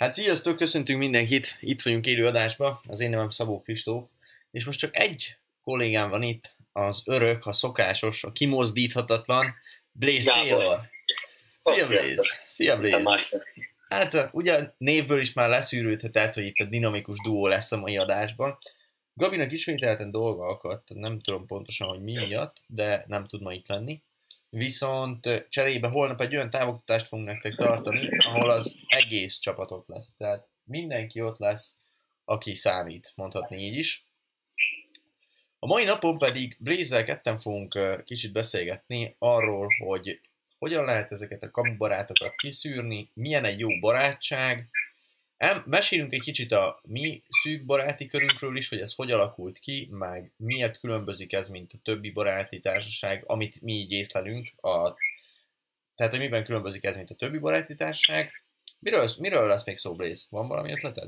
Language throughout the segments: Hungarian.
Hát sziasztok, köszöntünk mindenkit, itt vagyunk élő adásba, az én nevem Szabó Kristóf, és most csak egy kollégám van itt, az örök, a szokásos, a kimozdíthatatlan, Blaze. Taylor. Szia. Blaze! Szia Blaze! Hát ugye névből is már leszűrődhetett, hogy itt a dinamikus duó lesz a mai adásban. Gabinak ismételten dolga akadt, nem tudom pontosan, hogy mi miatt, de nem tud ma itt lenni. Viszont cserébe holnap egy olyan távoktatást fogunk nektek tartani, ahol az egész csapatok lesz. Tehát mindenki ott lesz, aki számít, mondhatni így is. A mai napon pedig Blaze-zel ketten fogunk kicsit beszélgetni arról, hogy hogyan lehet ezeket a kamubarátokat kiszűrni, milyen egy jó barátság. El, mesélünk egy kicsit a mi szűk baráti körünkről is, hogy ez hogy alakult ki, meg miért különbözik ez, mint a többi baráti társaság, amit mi így észlelünk. A, tehát, hogy miben különbözik ez, mint a többi baráti társaság. Miről, miről lesz még szó, Blaze? Van valami ötleted?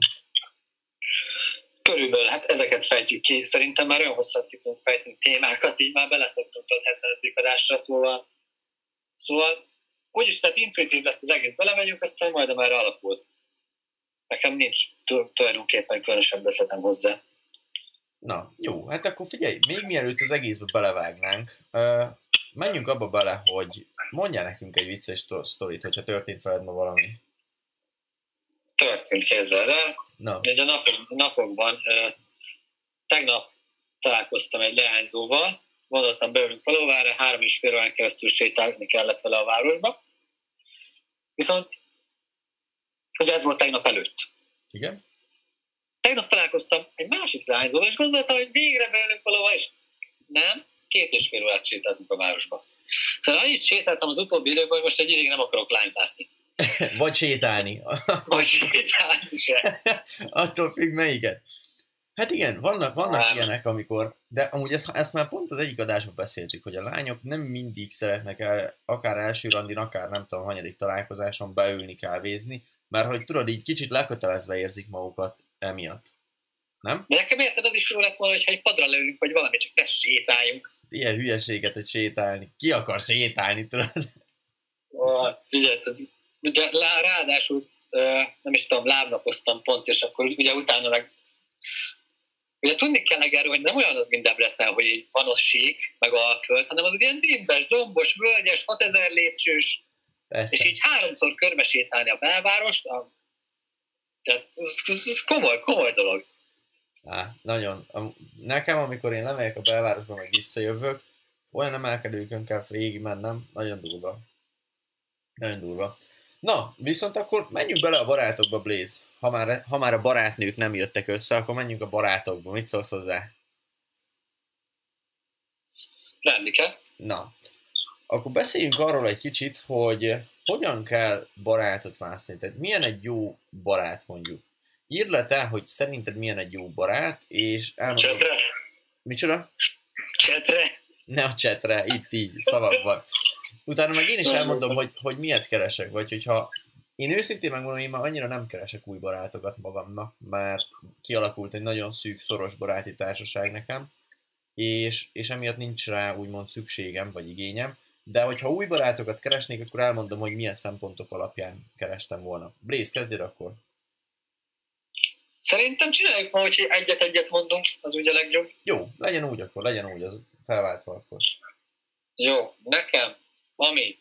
Körülbelül, hát ezeket fejtjük ki. Szerintem már olyan hosszat ki tudunk fejteni témákat, így már beleszoktunk a 70. adásra, szóval, szóval úgyis, tehát intuitív lesz az egész, belemegyünk, aztán majd már alapul. Nekem nincs tu- tulajdonképpen különösebb ötletem hozzá. Na, jó, hát akkor figyelj, még mielőtt az egészbe belevágnánk, uh, menjünk abba bele, hogy mondjál nekünk egy vicces sztorit, hogyha történt veled ma valami. Történt kézzel el. Na, Egy a napok, napokban tegnap találkoztam egy leányzóval, gondoltam beülünk valóvára, három és fél órán keresztül sétálni kellett vele a városba. Viszont, ugye ez volt tegnap előtt. igen? Tegnap találkoztam egy másik lányzóval, és gondoltam, hogy végre beülünk valahova, és nem, két és fél órát sétáltunk a városba. Szóval annyit sétáltam az utóbbi időben, hogy most egy ideig nem akarok lányt látni. Vagy sétálni. Vagy sétálni se. Attól függ melyiket. Hát igen, vannak, vannak Nem. ilyenek, amikor, de amúgy ezt, ezt már pont az egyik adásban beszéltük, hogy a lányok nem mindig szeretnek el, akár első randin, akár nem tudom, hanyadik találkozáson beülni, kávézni, mert hogy tudod, így kicsit lekötelezve érzik magukat emiatt. Nem? De nekem érted, az is jó lett volna, hogyha egy padra leülünk, vagy valami, csak ne sétáljunk. Ilyen hülyeséget, hogy sétálni. Ki akar sétálni, tudod? Ah, Figyelj, ez, ugye, lá- ráadásul nem is tudom, lábnapoztam pont, és akkor ugye utána meg Ugye tudni kell erről, hogy nem olyan az, mint Debrecen, hogy így van az sík, meg a föld, hanem az ilyen dimbes, dombos, völgyes, 6000 lépcsős, Persze. és így háromszor körbe sétálni a belvárost, a... tehát ez, ez, ez komoly, komoly dolog. Á, nagyon. Nekem, amikor én lemegyek a belvárosba, meg visszajövök, olyan emelkedőkön kell végig mennem, nagyon durva. Nagyon durva. Na, viszont akkor menjünk bele a barátokba, Blaze. Ha már, ha már a barátnők nem jöttek össze, akkor menjünk a barátokba. Mit szólsz hozzá? Rendike. Na, akkor beszéljünk arról egy kicsit, hogy hogyan kell barátot választani. Tehát milyen egy jó barát mondjuk. Írd le te, hogy szerinted milyen egy jó barát, és elmondod... Csetre. Micsoda? Csetre. Ne a csetre, itt így, szavakban. Utána meg én is elmondom, hogy, hogy miért keresek, vagy hogyha én őszintén megmondom, én már annyira nem keresek új barátokat magamnak, mert kialakult egy nagyon szűk, szoros baráti társaság nekem, és, és emiatt nincs rá úgymond szükségem, vagy igényem, de hogyha új barátokat keresnék, akkor elmondom, hogy milyen szempontok alapján kerestem volna. Blaze, kezdjél akkor. Szerintem csináljuk ma, hogy egyet-egyet mondunk, az ugye a legjobb. Jó, legyen úgy akkor, legyen úgy, az felváltva akkor. Jó, nekem, ami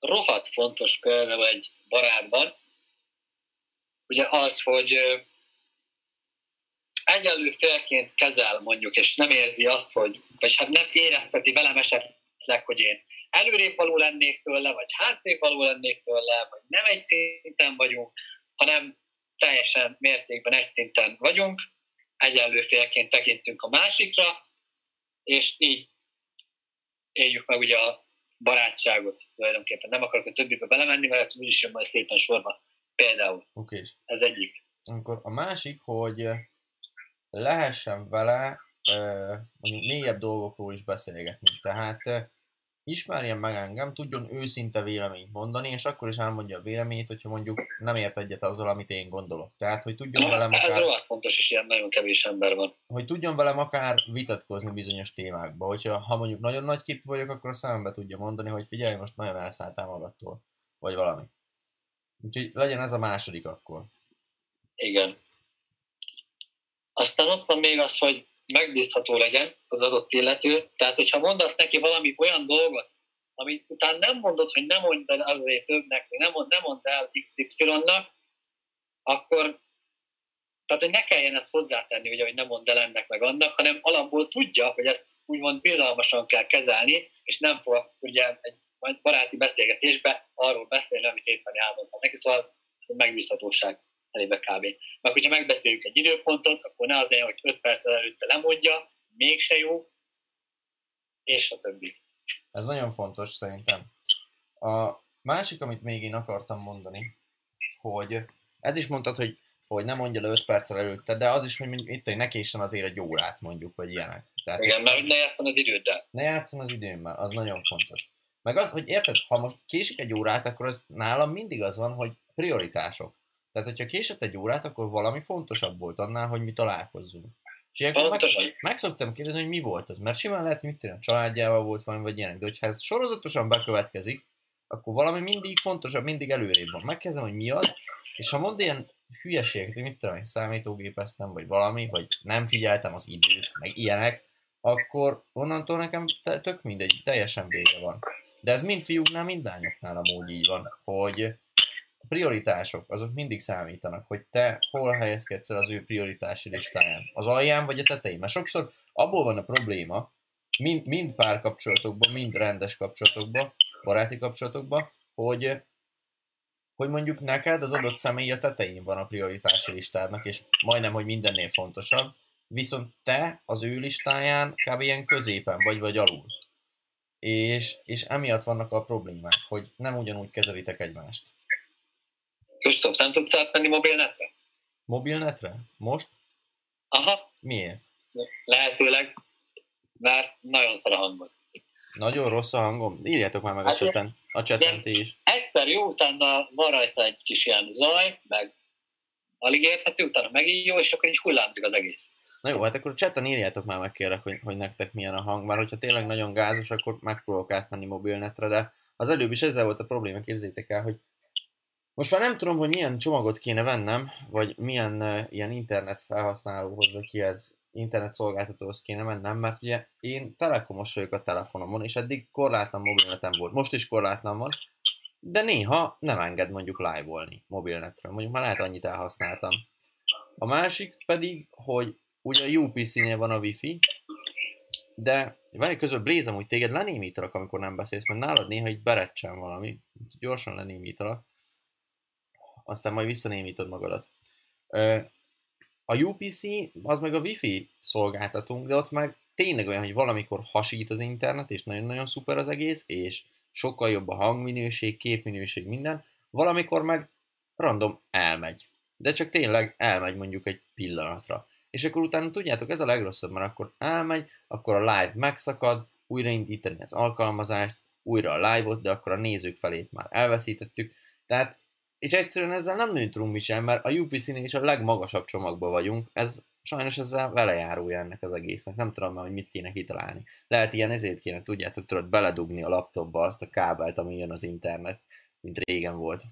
rohadt fontos például egy barátban, ugye az, hogy egyenlő félként kezel mondjuk, és nem érzi azt, hogy, vagy hát nem érezteti velem esetleg, hogy én előrébb való lennék tőle, vagy hátrébb való lennék tőle, vagy nem egy szinten vagyunk, hanem teljesen mértékben egy szinten vagyunk, egyenlő félként tekintünk a másikra, és így éljük meg ugye a barátságot tulajdonképpen. Nem akarok a többibe belemenni, mert ezt úgyis jön majd szépen sorba. Például, és ez egyik. Akkor a másik, hogy lehessen vele mondjuk mélyebb dolgokról is beszélgetni. Tehát ismerjen meg engem, tudjon őszinte véleményt mondani, és akkor is elmondja a véleményét, hogyha mondjuk nem ért egyet azzal, amit én gondolok. Tehát, hogy tudjon velem Ez akár, rohadt fontos, és ilyen nagyon kevés ember van. hogy tudjon velem akár vitatkozni bizonyos témákba. Hogyha ha mondjuk nagyon nagy kép vagyok, akkor a szemembe tudja mondani, hogy figyelj, most nagyon elszálltál magattól, vagy valami. Úgyhogy legyen ez a második akkor. Igen. Aztán ott van még az, hogy megbízható legyen az adott illető. Tehát, hogyha mondasz neki valami olyan dolgot, amit utána nem mondod, hogy nem mondd el azért többnek, nem mond, nem mondd el XY-nak, akkor tehát, hogy ne kelljen ezt hozzátenni, ugye, hogy nem mond el ennek meg annak, hanem alapból tudja, hogy ezt úgymond bizalmasan kell kezelni, és nem fog ugye egy baráti beszélgetésbe arról beszélni, amit éppen elmondtam neki, szóval ez a megbízhatóság elébe kb. Mert hogyha megbeszéljük egy időpontot, akkor ne azért, hogy 5 perc előtte lemondja, mégse jó, és a többi. Ez nagyon fontos szerintem. A másik, amit még én akartam mondani, hogy ez is mondtad, hogy, hogy nem mondja le 5 perccel előtte, de az is, hogy itt ne késsen azért egy órát mondjuk, vagy ilyenek. Tehát Igen, mert ne játszon az időddel. Ne játszon az időmmel, az nagyon fontos. Meg az, hogy érted, ha most késik egy órát, akkor az nálam mindig az van, hogy prioritások. Tehát, hogyha késett egy órát, akkor valami fontosabb volt annál, hogy mi találkozzunk. És ilyenkor meg, meg szoktam kérdezni, hogy mi volt az, mert simán lehet, hogy a családjával volt valami, vagy ilyenek, de hogyha ez sorozatosan bekövetkezik, akkor valami mindig fontosabb, mindig előrébb van. Megkezdem, hogy mi az, és ha mond ilyen hülyeséget, hogy mit tudom, számítógépeztem, vagy valami, vagy nem figyeltem az időt, meg ilyenek, akkor onnantól nekem tök mindegy, teljesen vége van. De ez mind fiúknál, mind lányoknál amúgy így van, hogy a prioritások, azok mindig számítanak, hogy te hol helyezkedsz el az ő prioritási listáján. Az alján vagy a tetején. Mert sokszor abból van a probléma, mind, mind párkapcsolatokban, mind rendes kapcsolatokban, baráti kapcsolatokban, hogy hogy mondjuk neked az adott személy a tetején van a prioritási listádnak, és majdnem, hogy mindennél fontosabb, viszont te az ő listáján kb. ilyen középen vagy, vagy alul és, és emiatt vannak a problémák, hogy nem ugyanúgy kezelitek egymást. Kristóf, nem tudsz átmenni mobilnetre? Mobilnetre? Most? Aha. Miért? Lehetőleg, mert nagyon szar a hangod. Nagyon rossz a hangom? Írjátok már meg hát a cseten, a cseten ti is. Egyszer jó, utána van rajta egy kis ilyen zaj, meg alig érthető, utána megint jó, és akkor így hullámzik az egész. Na jó, hát akkor a chatten írjátok már meg kérlek, hogy, hogy nektek milyen a hang, mert hogyha tényleg nagyon gázos, akkor megpróbálok átmenni mobilnetre, de az előbb is ezzel volt a probléma, képzétek el, hogy most már nem tudom, hogy milyen csomagot kéne vennem, vagy milyen uh, ilyen internet felhasználóhoz, aki ez internet szolgáltatóhoz kéne mennem, mert ugye én telekomos vagyok a telefonomon, és eddig korlátlan mobilnetem volt. Most is korlátlan van, de néha nem enged mondjuk live-olni mobilnetről. Mondjuk már lehet annyit elhasználtam. A másik pedig, hogy ugye a UPC-nél van a Wi-Fi, de várj közben Blaze amúgy téged lenémítalak, amikor nem beszélsz, mert nálad néha így berecsen valami, gyorsan lenémítalak, aztán majd visszanémítod magadat. A UPC az meg a Wi-Fi szolgáltatunk, de ott meg tényleg olyan, hogy valamikor hasít az internet, és nagyon-nagyon szuper az egész, és sokkal jobb a hangminőség, képminőség, minden, valamikor meg random elmegy. De csak tényleg elmegy mondjuk egy pillanatra és akkor utána tudjátok, ez a legrosszabb, mert akkor elmegy, akkor a live megszakad, újraindítani az alkalmazást, újra a live-ot, de akkor a nézők felét már elveszítettük. Tehát, és egyszerűen ezzel nem nőtt tudunk sem, mert a UPC-nél is a legmagasabb csomagban vagyunk, ez sajnos ezzel velejárója ennek az egésznek. Nem tudom már, hogy mit kéne kitalálni. Lehet ilyen ezért kéne, tudjátok, tudod beledugni a laptopba azt a kábelt, ami jön az internet, mint régen volt.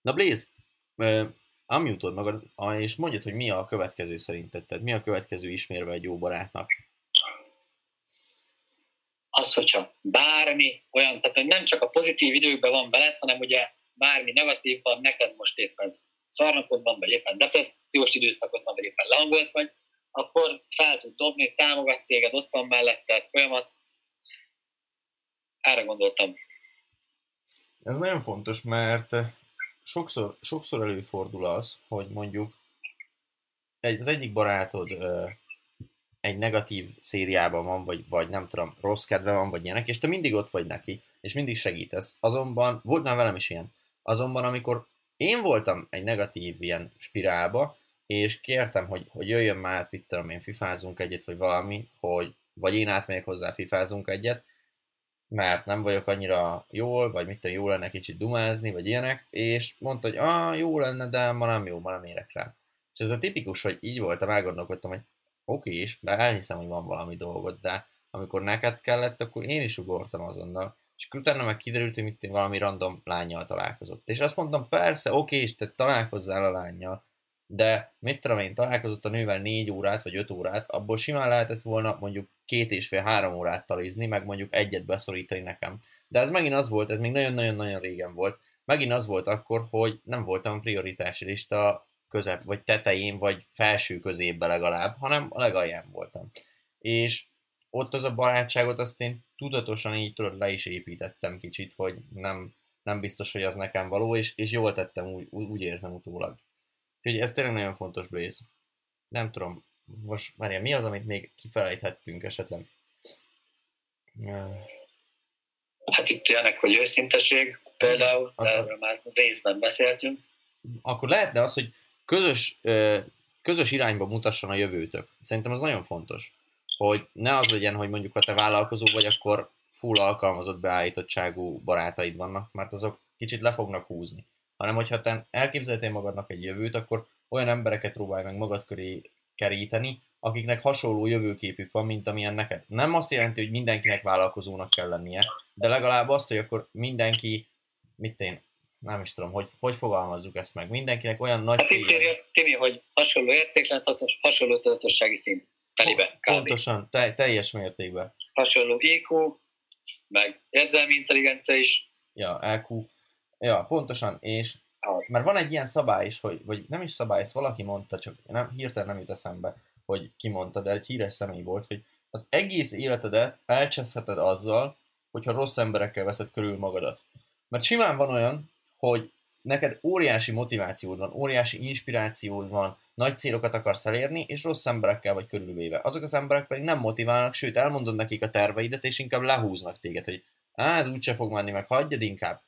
Na Blaze, unmute magad, és mondjad, hogy mi a következő szerinted, tehát mi a következő ismérve egy jó barátnak? Az, hogyha bármi olyan, tehát hogy nem csak a pozitív időkben van veled, hanem ugye bármi negatív van, neked most éppen szarnapod van, vagy éppen depressziós időszakod van, vagy éppen lehangolt vagy, akkor fel tud dobni, támogat téged, ott van melletted, folyamat. Erre gondoltam. Ez nagyon fontos, mert sokszor, sokszor előfordul az, hogy mondjuk egy, az egyik barátod ö, egy negatív szériában van, vagy, vagy nem tudom, rossz kedve van, vagy ilyenek, és te mindig ott vagy neki, és mindig segítesz. Azonban, volt már velem is ilyen, azonban amikor én voltam egy negatív ilyen spirálba, és kértem, hogy, hogy jöjjön már át, mit tudom én, fifázunk egyet, vagy valami, hogy vagy én átmegyek hozzá, fifázunk egyet, mert nem vagyok annyira jól, vagy mit tudom, jó lenne kicsit dumázni, vagy ilyenek, és mondta, hogy ah, jó lenne, de ma nem jó, ma nem érek rá. És ez a tipikus, hogy így voltam, elgondolkodtam, hogy oké is, de elhiszem, hogy van valami dolgod, de amikor neked kellett, akkor én is ugortam azonnal, és utána meg kiderült, hogy mit valami random lányjal találkozott. És azt mondtam, persze, oké, és te találkozzál a lányjal, de mit tudom én, találkozott a nővel négy órát, vagy öt órát, abból simán lehetett volna mondjuk két és fél, három órát talizni, meg mondjuk egyet beszorítani nekem. De ez megint az volt, ez még nagyon-nagyon-nagyon régen volt, megint az volt akkor, hogy nem voltam prioritási lista közep, vagy tetején, vagy felső középbe legalább, hanem a legalján voltam. És ott az a barátságot azt én tudatosan így tudod le is építettem kicsit, hogy nem, nem biztos, hogy az nekem való, és, és jól tettem, úgy, úgy érzem utólag. Úgyhogy ez tényleg nagyon fontos Blaze. Nem tudom, most Mária, mi az, amit még kifelejthettünk esetleg? Hát itt ilyenek, hogy őszinteség például, de erről már részben beszéltünk. Akkor lehetne az, hogy közös, közös irányba mutasson a jövőtök. Szerintem az nagyon fontos, hogy ne az legyen, hogy mondjuk ha te vállalkozó vagy, akkor full alkalmazott beállítottságú barátaid vannak, mert azok kicsit le fognak húzni. Hanem, hogyha te elképzeltél magadnak egy jövőt, akkor olyan embereket próbálj meg magad köré keríteni, akiknek hasonló jövőképük van, mint amilyen neked. Nem azt jelenti, hogy mindenkinek vállalkozónak kell lennie, de legalább azt, hogy akkor mindenki, mit én, nem is tudom, hogy, hogy fogalmazzuk ezt meg. Mindenkinek olyan nagy hát célja... Timi, hogy hasonló értéklet, hasonló tudatossági szint. Telibe, Pontosan, te, teljes mértékben. Hasonló IQ, meg érzelmi intelligencia is. Ja, EQ. Ja, pontosan, és mert van egy ilyen szabály is, hogy, vagy nem is szabály, ezt valaki mondta, csak nem, hirtelen nem jut eszembe, hogy ki mondta, de egy híres személy volt, hogy az egész életedet elcseszheted azzal, hogyha rossz emberekkel veszed körül magadat. Mert simán van olyan, hogy neked óriási motivációd van, óriási inspirációd van, nagy célokat akarsz elérni, és rossz emberekkel vagy körülvéve. Azok az emberek pedig nem motiválnak, sőt elmondod nekik a terveidet, és inkább lehúznak téged, hogy á, ez úgyse fog menni, meg hagyjad inkább.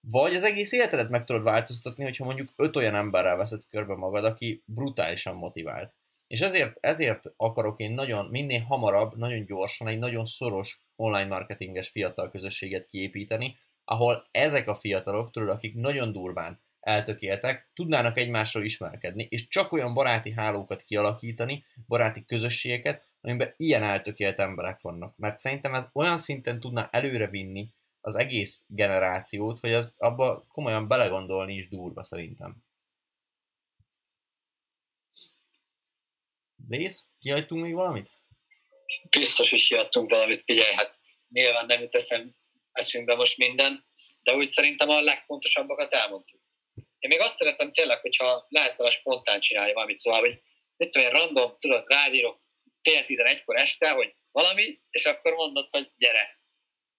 Vagy az egész életedet meg tudod változtatni, hogyha mondjuk öt olyan emberrel veszed körbe magad, aki brutálisan motivált. És ezért, ezért akarok én nagyon, minél hamarabb, nagyon gyorsan egy nagyon szoros online marketinges fiatal közösséget kiépíteni, ahol ezek a fiatalok, tudod, akik nagyon durván eltökéltek, tudnának egymásról ismerkedni, és csak olyan baráti hálókat kialakítani, baráti közösségeket, amiben ilyen eltökélt emberek vannak. Mert szerintem ez olyan szinten tudna előre vinni az egész generációt, hogy az abba komolyan belegondolni is durva szerintem. Dész, kihagytunk még valamit? Biztos, hogy kihagytunk valamit, figyelj, hát nyilván nem jut eszem, eszünkbe most minden, de úgy szerintem a legfontosabbakat elmondtuk. Én még azt szeretem tényleg, hogyha lehet vele spontán csinálni valamit, szóval, hogy mit tudom én, random, tudod, rádírok fél tizenegykor este, hogy valami, és akkor mondod, hogy gyere.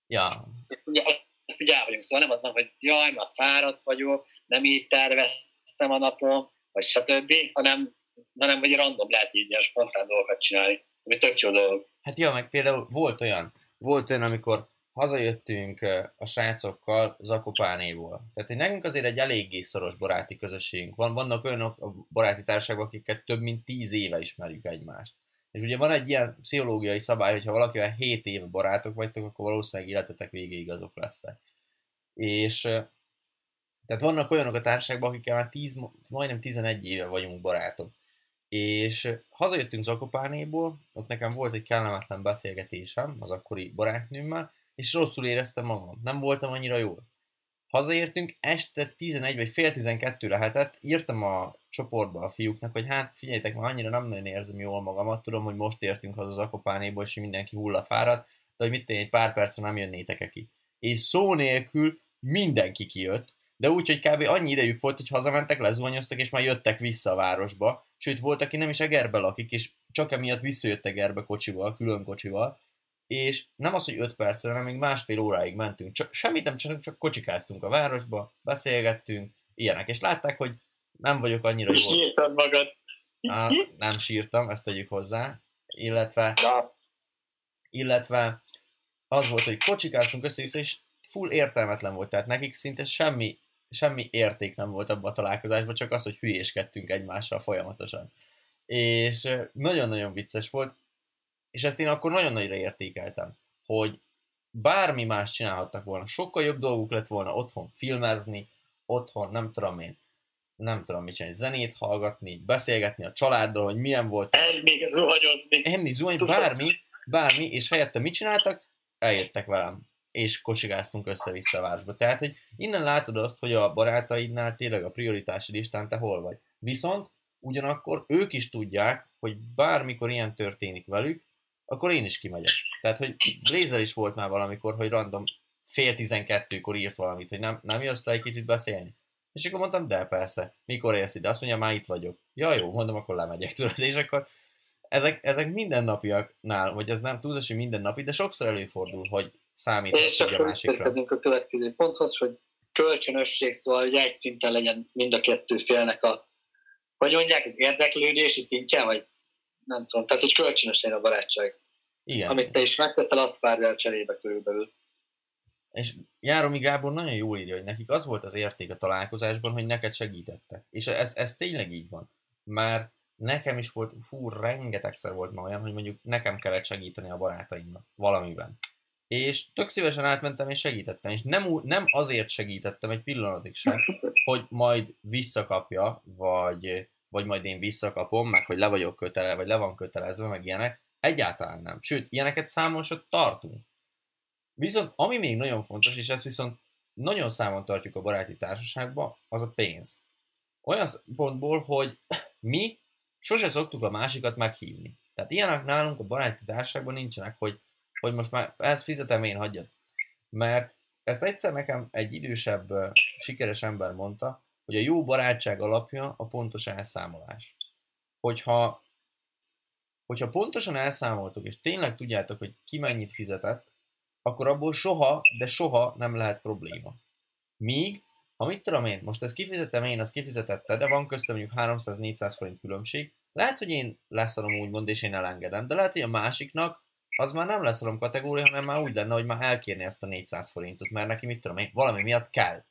Ja. Ugye, azt így el vagyunk, szóval nem az van, hogy jaj, már fáradt vagyok, nem így terveztem a napom, vagy stb., hanem, hanem vagy random lehet így ilyen spontán dolgokat csinálni, ami tök jó dolog. Hát ja, meg például volt olyan, volt olyan, amikor hazajöttünk a srácokkal Zakopánéból. Tehát hogy nekünk azért egy eléggé szoros baráti közösségünk van. Vannak olyanok a baráti társaságok, akiket több mint tíz éve ismerjük egymást. És ugye van egy ilyen pszichológiai szabály, hogy ha valakivel 7 éve barátok vagytok, akkor valószínűleg életetek végéig azok lesztek. És tehát vannak olyanok a társaságban, akikkel már 10, majdnem 11 éve vagyunk barátok. És hazajöttünk Zakopánéból, ott nekem volt egy kellemetlen beszélgetésem az akkori barátnőmmel, és rosszul éreztem magam. Nem voltam annyira jól. Hazaértünk, este 11 vagy fél 12 lehetett, írtam a csoportba a fiúknak, hogy hát figyeljetek, már annyira nem nagyon érzem jól magamat, tudom, hogy most értünk haza az Akopánéból, és mindenki hullafáradt, de hogy mit tenni, egy pár percre nem jönnétek ki. És szó nélkül mindenki kijött, de úgy, hogy kb. annyi idejük volt, hogy hazamentek, lezuhanyoztak, és már jöttek vissza a városba. Sőt, volt, aki nem is Egerbe lakik, és csak emiatt visszajött Egerbe kocsival, külön kocsival, és nem az, hogy 5 percre, hanem még másfél óráig mentünk. Csak, semmit nem csináltunk, csak kocsikáztunk a városba, beszélgettünk, ilyenek. És látták, hogy nem vagyok annyira jó. Sírtad magad. Á, nem sírtam, ezt tegyük hozzá. Illetve, illetve az volt, hogy kocsikáztunk össze és full értelmetlen volt. Tehát nekik szinte semmi, semmi érték nem volt abban a találkozásban, csak az, hogy hülyéskedtünk egymással folyamatosan. És nagyon-nagyon vicces volt és ezt én akkor nagyon nagyra értékeltem, hogy bármi más csinálhattak volna, sokkal jobb dolguk lett volna otthon filmezni, otthon, nem tudom én, nem tudom mit csinálni, zenét hallgatni, beszélgetni a családdal, hogy milyen volt. Enni, zuhanyozni. Enni, zuhanyozni, bármi, bármi, és helyette mit csináltak? Eljöttek velem. és kocsigáztunk össze-vissza a városba. Tehát, hogy innen látod azt, hogy a barátaidnál tényleg a prioritási listán te hol vagy. Viszont ugyanakkor ők is tudják, hogy bármikor ilyen történik velük, akkor én is kimegyek. Tehát, hogy Blazer is volt már valamikor, hogy random fél tizenkettőkor írt valamit, hogy nem, nem jössz le egy kicsit beszélni. És akkor mondtam, de persze, mikor érsz ide? Azt mondja, már itt vagyok. Ja, jó, mondom, akkor lemegyek, tudod, és akkor ezek, ezek mindennapjaknál, vagy ez nem túlzás, hogy mindennapi, de sokszor előfordul, hogy számít És akkor érkezünk a következő ponthoz, hogy kölcsönösség, szóval hogy egy szinten legyen mind a kettő félnek a, hogy mondják, az érdeklődési szintje, vagy nem tudom, tehát hogy kölcsönös legyen a barátság. Igen. Amit te is megteszel, azt várj el cserébe körülbelül. És Járomi Gábor nagyon jól írja, hogy nekik az volt az érték a találkozásban, hogy neked segítettek. És ez, ez tényleg így van. Már nekem is volt, fú, rengetegszer volt ma olyan, hogy mondjuk nekem kellett segíteni a barátaimnak valamiben. És tök szívesen átmentem és segítettem, és nem, nem azért segítettem egy pillanatig sem, hogy majd visszakapja, vagy, vagy majd én visszakapom, meg hogy le vagyok kötele, vagy le van kötelezve, meg ilyenek. Egyáltalán nem. Sőt, ilyeneket számosat tartunk. Viszont ami még nagyon fontos, és ezt viszont nagyon számon tartjuk a baráti társaságban, az a pénz. Olyan pontból, hogy mi sose szoktuk a másikat meghívni. Tehát ilyenek nálunk a baráti társaságban nincsenek, hogy, hogy most már ezt fizetem én, hagyjad. Mert ezt egyszer nekem egy idősebb, sikeres ember mondta, hogy a jó barátság alapja a pontos elszámolás. Hogyha, hogyha pontosan elszámoltok, és tényleg tudjátok, hogy ki mennyit fizetett, akkor abból soha, de soha nem lehet probléma. Míg, ha mit tudom én, most ezt kifizetem én, azt kifizetette, de van köztem mondjuk 300-400 forint különbség, lehet, hogy én leszarom úgymond, és én elengedem, de lehet, hogy a másiknak az már nem leszarom kategória, hanem már úgy lenne, hogy már elkérni ezt a 400 forintot, mert neki mit tudom én, valami miatt kell.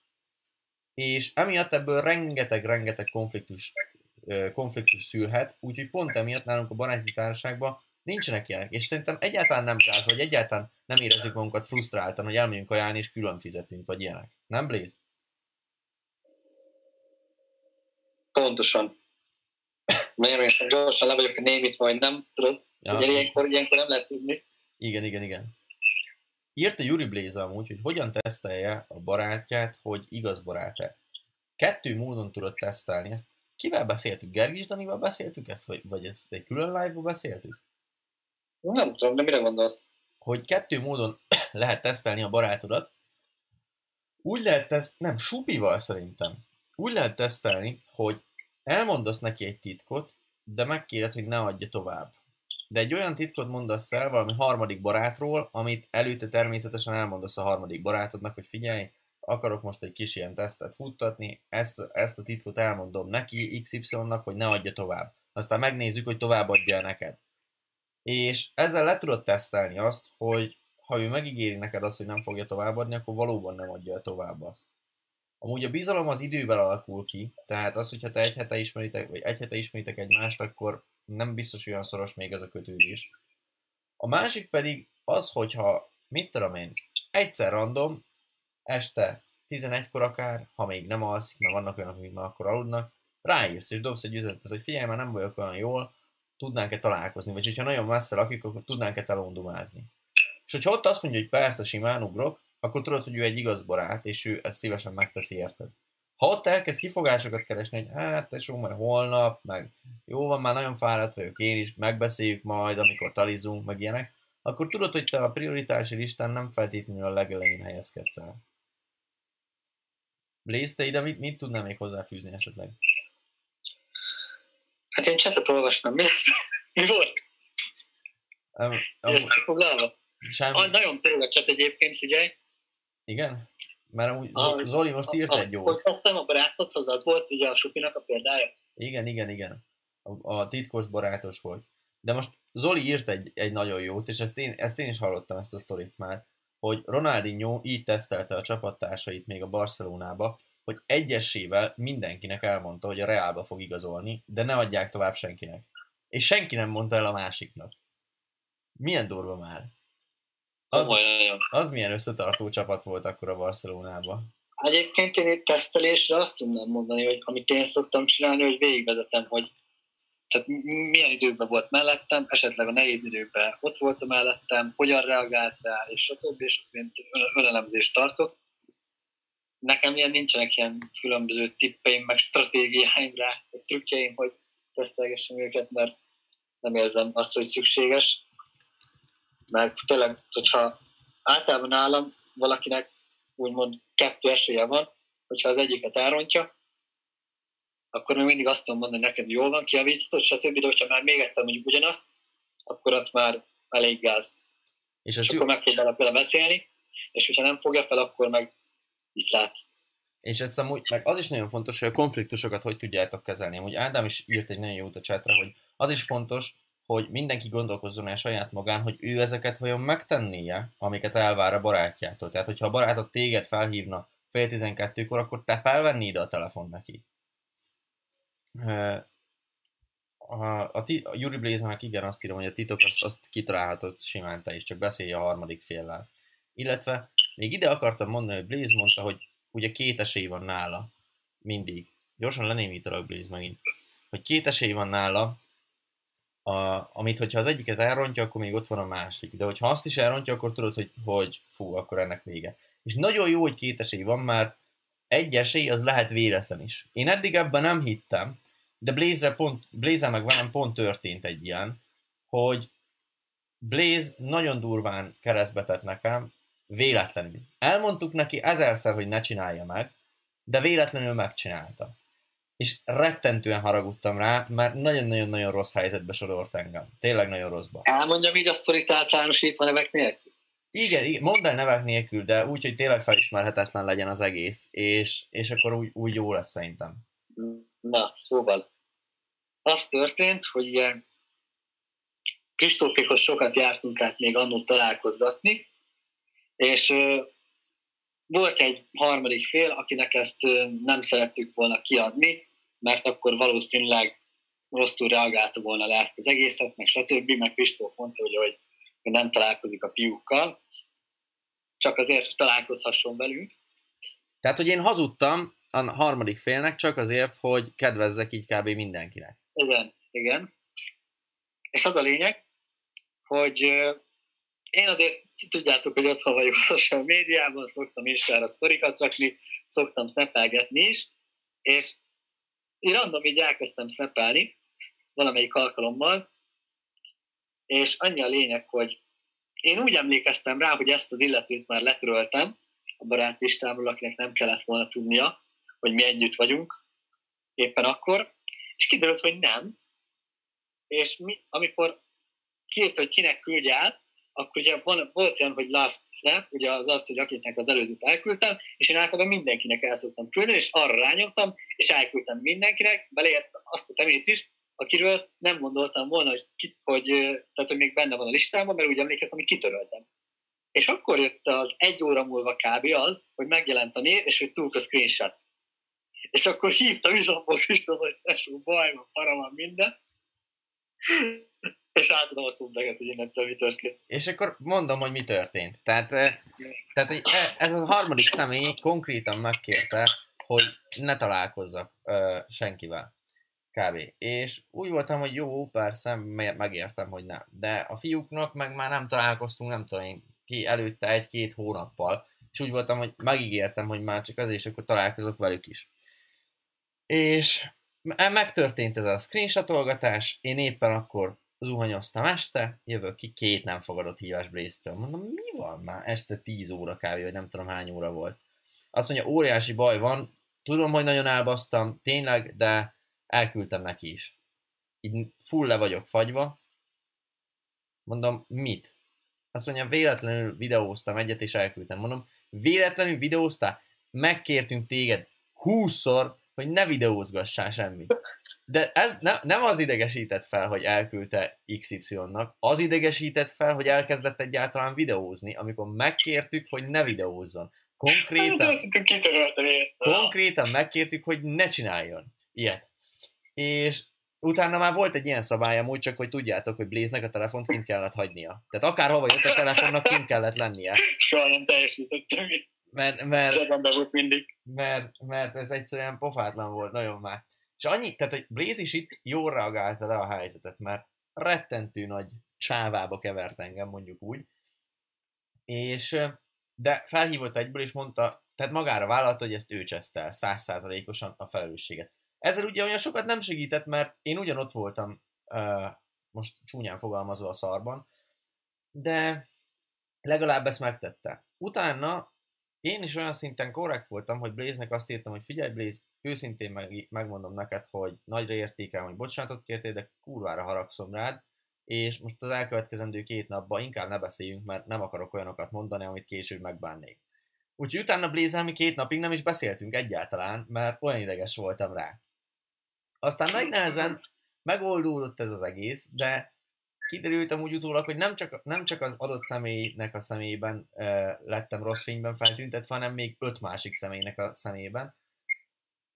És emiatt ebből rengeteg-rengeteg konfliktus, konfliktus szülhet, úgyhogy pont emiatt nálunk a baráti társaságban Nincsenek ilyenek, és szerintem egyáltalán nem gáz, vagy egyáltalán nem érezzük magunkat frusztráltan, hogy elmegyünk ajánlni, és külön fizetünk, vagy ilyenek. Nem, Blaze? Pontosan. Nagyon gyorsan le vagyok némítva, vagy nem, tudod? Ja. Ugye ilyenkor, ilyenkor nem lehet tudni. Igen, igen, igen. Írta Yuri Blaze amúgy, hogy hogyan tesztelje a barátját, hogy igaz barát-e. Kettő módon tudod tesztelni. Ezt kivel beszéltük? Gergis Danival beszéltük ezt? Vagy, vagy ezt egy külön live-ba beszéltük? Nem tudom, de mire gondolsz? Hogy kettő módon lehet tesztelni a barátodat. Úgy lehet teszt, nem, supival szerintem. Úgy lehet tesztelni, hogy elmondasz neki egy titkot, de megkéred, hogy ne adja tovább. De egy olyan titkot mondasz el valami harmadik barátról, amit előtte természetesen elmondasz a harmadik barátodnak, hogy figyelj, akarok most egy kis ilyen tesztet futtatni, ezt, ezt a titkot elmondom neki, XY-nak, hogy ne adja tovább. Aztán megnézzük, hogy továbbadja neked és ezzel le tudod tesztelni azt, hogy ha ő megígéri neked azt, hogy nem fogja továbbadni, akkor valóban nem adja tovább azt. Amúgy a bizalom az idővel alakul ki, tehát az, hogyha te egy hete ismeritek, vagy egy hete ismeritek egymást, akkor nem biztos olyan szoros még ez a kötődés. A másik pedig az, hogyha, mit tudom én, egyszer random, este 11-kor akár, ha még nem alszik, mert vannak olyanok, akik már akkor aludnak, ráírsz és dobsz egy üzenetet, hogy figyelj, már nem vagyok olyan jól, tudnánk-e találkozni, vagy hogyha nagyon messze lakik, akkor tudnánk-e telondumázni. És hogyha ott azt mondja, hogy persze simán ugrok, akkor tudod, hogy ő egy igaz barát, és ő ezt szívesen megteszi érted. Ha ott elkezd kifogásokat keresni, hogy hát tesó, majd holnap, meg jó van, már nagyon fáradt vagyok én is, megbeszéljük majd, amikor talizunk, meg ilyenek, akkor tudod, hogy te a prioritási listán nem feltétlenül a legelején helyezkedsz el. Blaze, te ide mit, mit tudnál még hozzáfűzni esetleg? Hát én csetet olvastam. Mi, mi volt? Um, um, Összefoglalva? Semmi. Ah, nagyon tényleg cset egyébként, figyelj. Igen? Mert amúgy ah, Zoli most írt a, egy jót. Hogy aztán a barátodhoz, az volt ugye a Supinak a példája? Igen, igen, igen. A, a titkos barátos volt. De most Zoli írt egy, egy nagyon jót, és ezt én, ezt én is hallottam, ezt a sztorit már, hogy Ronaldinho így tesztelte a csapattársait még a Barcelonába, hogy egyesével mindenkinek elmondta, hogy a Reálba fog igazolni, de ne adják tovább senkinek. És senki nem mondta el a másiknak. Milyen durva már. Az, az milyen összetartó csapat volt akkor a Barcelonában. Egyébként én itt tesztelésre azt tudnám mondani, hogy amit én szoktam csinálni, hogy végigvezetem, hogy tehát milyen időkben volt mellettem, esetleg a nehéz időkben ott volt a mellettem, hogyan reagált rá, és stb. és én önelemzést tartok. Nekem ilyen nincsenek ilyen különböző tippeim, meg stratégiáim rá, vagy trükkjeim, hogy tesztelgessem őket, mert nem érzem azt, hogy szükséges. Mert tényleg, hogyha általában nálam valakinek úgymond kettő esélye van, hogyha az egyiket elrontja, akkor még mindig azt tudom mondani neked, jól van, kiavíthatod, stb. De hogyha már még egyszer mondjuk ugyanazt, akkor az már elég gáz. És, és akkor megpróbálok vele beszélni, és hogyha nem fogja fel, akkor meg viszlát. És ez amúgy, meg az is nagyon fontos, hogy a konfliktusokat hogy tudjátok kezelni. Amúgy Ádám is írt egy nagyon jót a chatre, hogy az is fontos, hogy mindenki gondolkozzon el saját magán, hogy ő ezeket vajon megtennie, amiket elvár a barátjától. Tehát, hogyha a barátod téged felhívna fél tizenkettőkor, akkor te felvennéd a telefon neki a, a, a Yuri Blaze-nek igen azt írom, hogy a titok azt, azt kitalálhatod simán te is, csak beszélj a harmadik féllel. Illetve még ide akartam mondani, hogy Blaze mondta, hogy ugye két esély van nála. Mindig. Gyorsan lenémítalak Blaze megint. Hogy két esély van nála, a, amit hogyha az egyiket elrontja, akkor még ott van a másik. De hogyha azt is elrontja, akkor tudod, hogy, hogy fú, akkor ennek vége. És nagyon jó, hogy két esély van, mert egy esély az lehet véletlen is. Én eddig ebben nem hittem, de Blaze, pont, Blaze meg velem pont történt egy ilyen, hogy Blaze nagyon durván keresztbe tett nekem, véletlenül. Elmondtuk neki ezerszer, hogy ne csinálja meg, de véletlenül megcsinálta. És rettentően haragudtam rá, mert nagyon-nagyon-nagyon rossz helyzetbe sodort engem. Tényleg nagyon rosszba. Elmondjam így a sztorit általánosítva nevek nélkül? Igen, igen, mondd el nevek nélkül, de úgy, hogy tényleg felismerhetetlen legyen az egész, és, és akkor úgy, úgy jó lesz szerintem. Na, szóval az történt, hogy ilyen Kristófékhoz sokat jártunk át még annól találkozgatni, és volt egy harmadik fél, akinek ezt nem szerettük volna kiadni, mert akkor valószínűleg rosszul reagálta volna le ezt az egészet, meg stb. Meg Kristóf mondta, hogy, hogy nem találkozik a fiúkkal, csak azért, hogy találkozhasson velünk. Tehát, hogy én hazudtam a harmadik félnek csak azért, hogy kedvezzek így kb. mindenkinek. Igen, igen. És az a lényeg, hogy én azért tudjátok, hogy otthon vagyok a social médiában, szoktam Instára sztorikat rakni, szoktam snapelgetni is, és én random így elkezdtem snapelni valamelyik alkalommal, és annyi a lényeg, hogy én úgy emlékeztem rá, hogy ezt az illetőt már letöröltem a barátlistámról, akinek nem kellett volna tudnia, hogy mi együtt vagyunk éppen akkor, és kiderült, hogy nem. És mi, amikor kiírt, hogy kinek küldje át, akkor ugye van, volt olyan, hogy last snap, ugye az az, hogy akiknek az előzőt elküldtem, és én általában mindenkinek el szoktam küldeni, és arra rányomtam, és elküldtem mindenkinek, beleértve azt a szemét is, akiről nem gondoltam volna, hogy, ki, hogy, tehát, hogy még benne van a listámban, mert úgy emlékeztem, hogy kitöröltem. És akkor jött az egy óra múlva kb. az, hogy megjelent a név, és hogy túl a screenshot. És akkor hívta üzomból Kristóf, hogy tesó, baj van, para van, minden. És átadom a szubleget, hogy innentől mi történt. És akkor mondom, hogy mi történt. Tehát, tehát hogy e, ez a harmadik személy konkrétan megkérte, hogy ne találkozzak ö, senkivel. Kb. És úgy voltam, hogy jó, persze, megértem, hogy nem. De a fiúknak meg már nem találkoztunk, nem tudom én, ki előtte egy-két hónappal, és úgy voltam, hogy megígértem, hogy már csak azért, és akkor találkozok velük is. És megtörtént ez a screenshotolgatás, én éppen akkor zuhanyoztam este, jövök ki, két nem fogadott hívás Blaze-től. Mondom, mi van már? Este 10 óra kávé, vagy nem tudom hány óra volt. Azt mondja, óriási baj van, tudom, hogy nagyon elbasztam, tényleg, de elküldtem neki is. Így full le vagyok fagyva. Mondom, mit? Azt mondja, véletlenül videóztam egyet, és elküldtem. Mondom, véletlenül videóztál? Megkértünk téged húszszor, hogy ne videózgassál semmit. De ez ne, nem az idegesített fel, hogy elküldte XY-nak, az idegesített fel, hogy elkezdett egyáltalán videózni, amikor megkértük, hogy ne videózzon. Konkrétan, konkrétan megkértük, hogy ne csináljon ilyet. És utána már volt egy ilyen szabályom, úgy csak, hogy tudjátok, hogy Blaze-nek a telefont kint kellett hagynia. Tehát akárhova jött a telefonnak, kint kellett lennie. Soha nem teljesítettem. Mert, mert. Mert, mert ez egyszerűen pofátlan volt, nagyon már. És annyi, tehát, hogy Blaze is itt jól reagálta le a helyzetet, mert rettentő nagy csávába kevert engem, mondjuk úgy. És, de felhívott egyből, és mondta, tehát magára vállalta, hogy ezt ő cseszte százszázalékosan a felelősséget. Ezzel ugye olyan sokat nem segített, mert én ugyanott voltam, most csúnyán fogalmazva a szarban, de legalább ezt megtette. Utána én is olyan szinten korrekt voltam, hogy Blaze-nek azt írtam, hogy figyelj Blaze, őszintén meg, megmondom neked, hogy nagyra értékelem, hogy bocsánatot kértél, de kurvára haragszom rád, és most az elkövetkezendő két napban inkább ne beszéljünk, mert nem akarok olyanokat mondani, amit később megbánnék. Úgyhogy utána blaze mi két napig nem is beszéltünk egyáltalán, mert olyan ideges voltam rá. Aztán nagy nehezen megoldódott ez az egész, de kiderült amúgy utólag, hogy nem csak, nem csak az adott személynek a szemében e, lettem rossz fényben feltüntetve, hanem még öt másik személynek a szemében.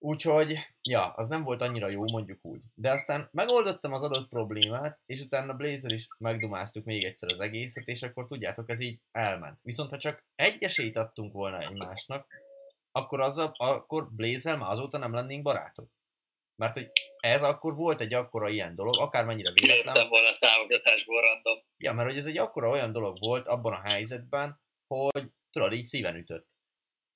Úgyhogy, ja, az nem volt annyira jó, mondjuk úgy. De aztán megoldottam az adott problémát, és utána Blazer is megdumáztuk még egyszer az egészet, és akkor tudjátok, ez így elment. Viszont ha csak egy esélyt adtunk volna egymásnak, akkor, azzal, akkor Blazer már azóta nem lennénk barátok. Mert hogy ez akkor volt egy akkora ilyen dolog, akármennyire véletlen. Léptem volna a támogatásból random. Ja, mert hogy ez egy akkora olyan dolog volt abban a helyzetben, hogy tudod, így szíven ütött.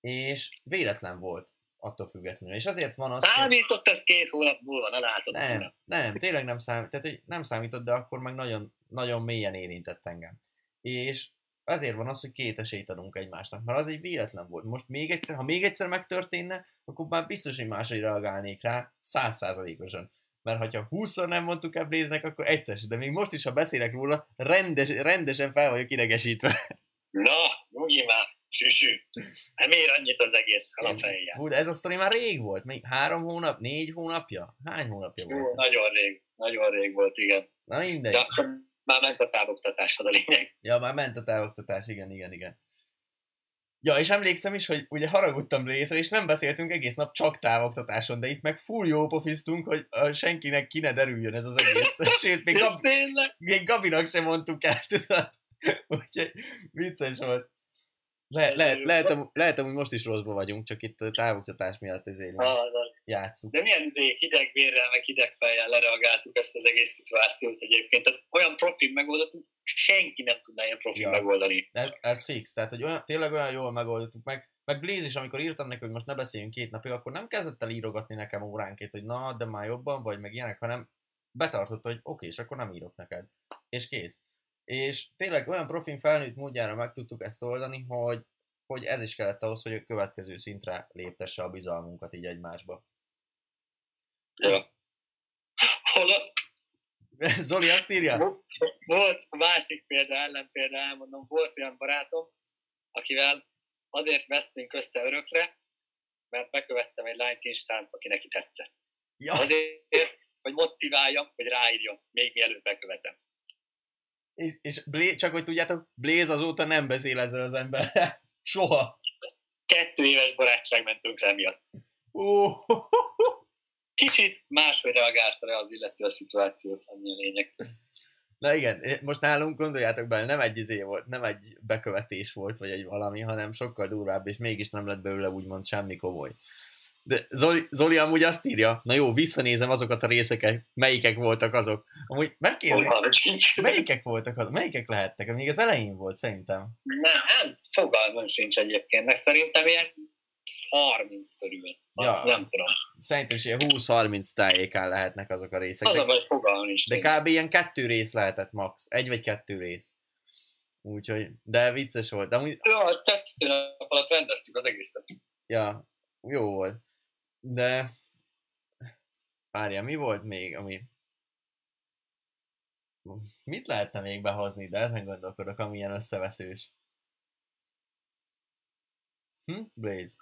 És véletlen volt attól függetlenül. És azért van az, Számított ez két hónap múlva, ne látod. Nem, nem, nem, tényleg nem számított, tehát hogy nem számított, de akkor meg nagyon, nagyon mélyen érintett engem. És ezért van az, hogy két esélyt adunk egymásnak, mert az egy véletlen volt. Most még egyszer, ha még egyszer megtörténne, akkor már biztos, hogy máshogy reagálnék rá, százszázalékosan. Mert ha 20 nem mondtuk el Blaze-nek, akkor egyszer de még most is, ha beszélek róla, rendes, rendesen fel vagyok idegesítve. Na, nyugi már, süsű. Nem ér annyit az egész alapfejjel. Hú, de ez a sztori már rég volt, még három hónap, négy hónapja? Hány hónapja volt? Hú, nagyon rég, nagyon rég volt, igen. Na mindegy. De akkor már ment a távoktatás, az a lényeg. Ja, már ment a távoktatás, igen, igen, igen. Ja, és emlékszem is, hogy ugye haragudtam részre, és nem beszéltünk egész nap csak távoktatáson, de itt meg full jó pofiztunk, hogy senkinek ki ne derüljön ez az egész. Sőt, még, Gab... még Gabinak sem mondtuk el, tudod? Úgyhogy vicces volt. Le, le, lehet, lehet, lehet, hogy most is rosszba vagyunk, csak itt a távoktatás miatt ezért játszunk. De milyen zé, hideg vérrel, meg hideg fejjel lereagáltuk ezt az egész szituációt egyébként. Tehát olyan profil megoldottuk, senki nem tudná ilyen profil ja. megoldani. Ez, ez fix, tehát hogy olyan, tényleg olyan jól megoldottuk meg. Meg Blaze is, amikor írtam neki, hogy most ne beszéljünk két napig, akkor nem kezdett el írogatni nekem óránként, hogy na, de már jobban vagy, meg ilyenek, hanem betartotta, hogy oké, okay, és akkor nem írok neked. És kész. És tényleg olyan profin felnőtt módjára meg tudtuk ezt oldani, hogy, hogy ez is kellett ahhoz, hogy a következő szintre léptesse a bizalmunkat így egymásba. Ja. Holott Zoli azt írja? Volt másik példa, ellenpélda elmondom, volt olyan barátom, akivel azért vesztünk össze örökre, mert bekövettem egy lányt Instán, aki neki tetszett. Ja. Azért, hogy motiváljam, hogy ráírjam, még mielőtt bekövetem és, és Blaze, csak hogy tudjátok, Blaze azóta nem beszél ezzel az emberrel. Soha. Kettő éves barátság mentünk rá miatt. Oh. Kicsit máshogy reagálta rá az illető a szituációt, annyi a lényeg. Na igen, most nálunk gondoljátok bele, nem egy izé volt, nem egy bekövetés volt, vagy egy valami, hanem sokkal durvább, és mégis nem lett belőle úgymond semmi komoly. De Zoli, Zoli amúgy azt írja, na jó, visszanézem azokat a részeket, melyikek voltak azok. Amúgy megkérem, melyikek voltak azok, melyikek lehettek? Még az elején volt szerintem. Nem, nem fogalmam sincs egyébként, de szerintem ilyen 30 körül. Ja. Nem tudom. Szerintem is ilyen 20-30 tájékán lehetnek azok a részek. Az a baj, fogalmam is. De kb. ilyen kettő rész lehetett max. Egy vagy kettő rész. Úgyhogy, de vicces volt. De amúgy... Ja, kettő nap alatt rendeztük az egészet. Ja, jó volt. De várja, mi volt még, ami mit lehetne még behozni, de ezen gondolkodok, ami ilyen összeveszős. Hm? Blaze.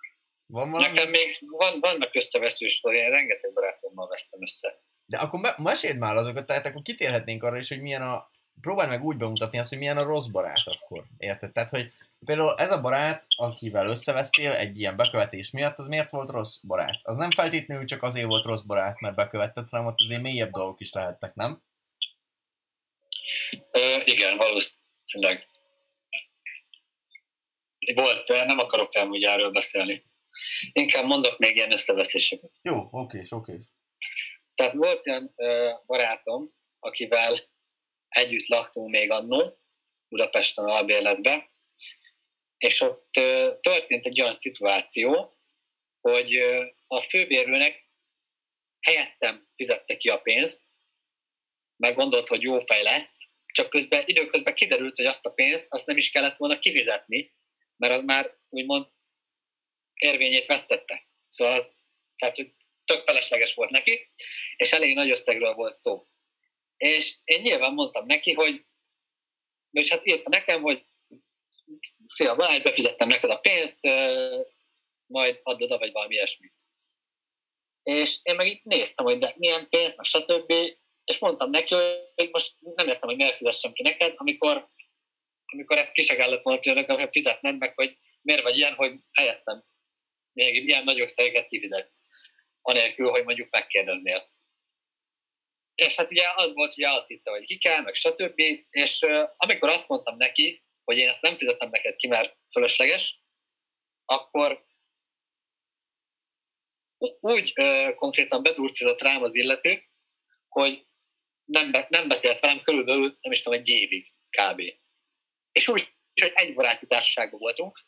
Van valami? Nekem még van, vannak összeveszős sztori, én rengeteg barátommal vesztem össze. De akkor me- meséld már azokat, tehát akkor kitérhetnénk arra is, hogy milyen a... Próbálj meg úgy bemutatni azt, hogy milyen a rossz barát akkor. Érted? Tehát, hogy Például ez a barát, akivel összevesztél egy ilyen bekövetés miatt, az miért volt rossz barát? Az nem feltétlenül csak azért volt rossz barát, mert bekövetted, hanem ott azért mélyebb dolgok is lehettek, nem? Ö, igen, valószínűleg. Volt, nem akarok elmúgy erről beszélni. Inkább mondok még ilyen összeveszéseket. Jó, oké, oké. tehát volt olyan ö, barátom, akivel együtt laktunk még annó, Budapesten albérletbe, és ott ö, történt egy olyan szituáció, hogy ö, a főbérlőnek helyettem fizette ki a pénzt, mert gondolt, hogy jó fej lesz, csak közben időközben kiderült, hogy azt a pénzt azt nem is kellett volna kifizetni, mert az már úgymond érvényét vesztette. Szóval az, tehát, hogy tök felesleges volt neki, és elég nagy összegről volt szó. És én nyilván mondtam neki, hogy, és hát írta nekem, hogy szia Balázs, befizettem neked a pénzt, majd add oda, vagy valami ilyesmi. És én meg itt néztem, hogy de milyen pénz, meg stb. És mondtam neki, hogy most nem értem, hogy miért fizessem ki neked, amikor, amikor ezt ki se kellett volna tőle, fizetned meg, hogy miért vagy ilyen, hogy helyettem még ilyen nagy összeget kifizetsz, anélkül, hogy mondjuk megkérdeznél. És hát ugye az volt, hogy azt hitte, hogy ki kell, meg stb. És amikor azt mondtam neki, hogy én ezt nem fizettem neked ki, mert fölösleges, akkor úgy uh, konkrétan bedurcizott rám az illető, hogy nem, be, nem beszélt velem körülbelül, nem is tudom, egy évig kb. És úgy, hogy egy baráti társaságban voltunk,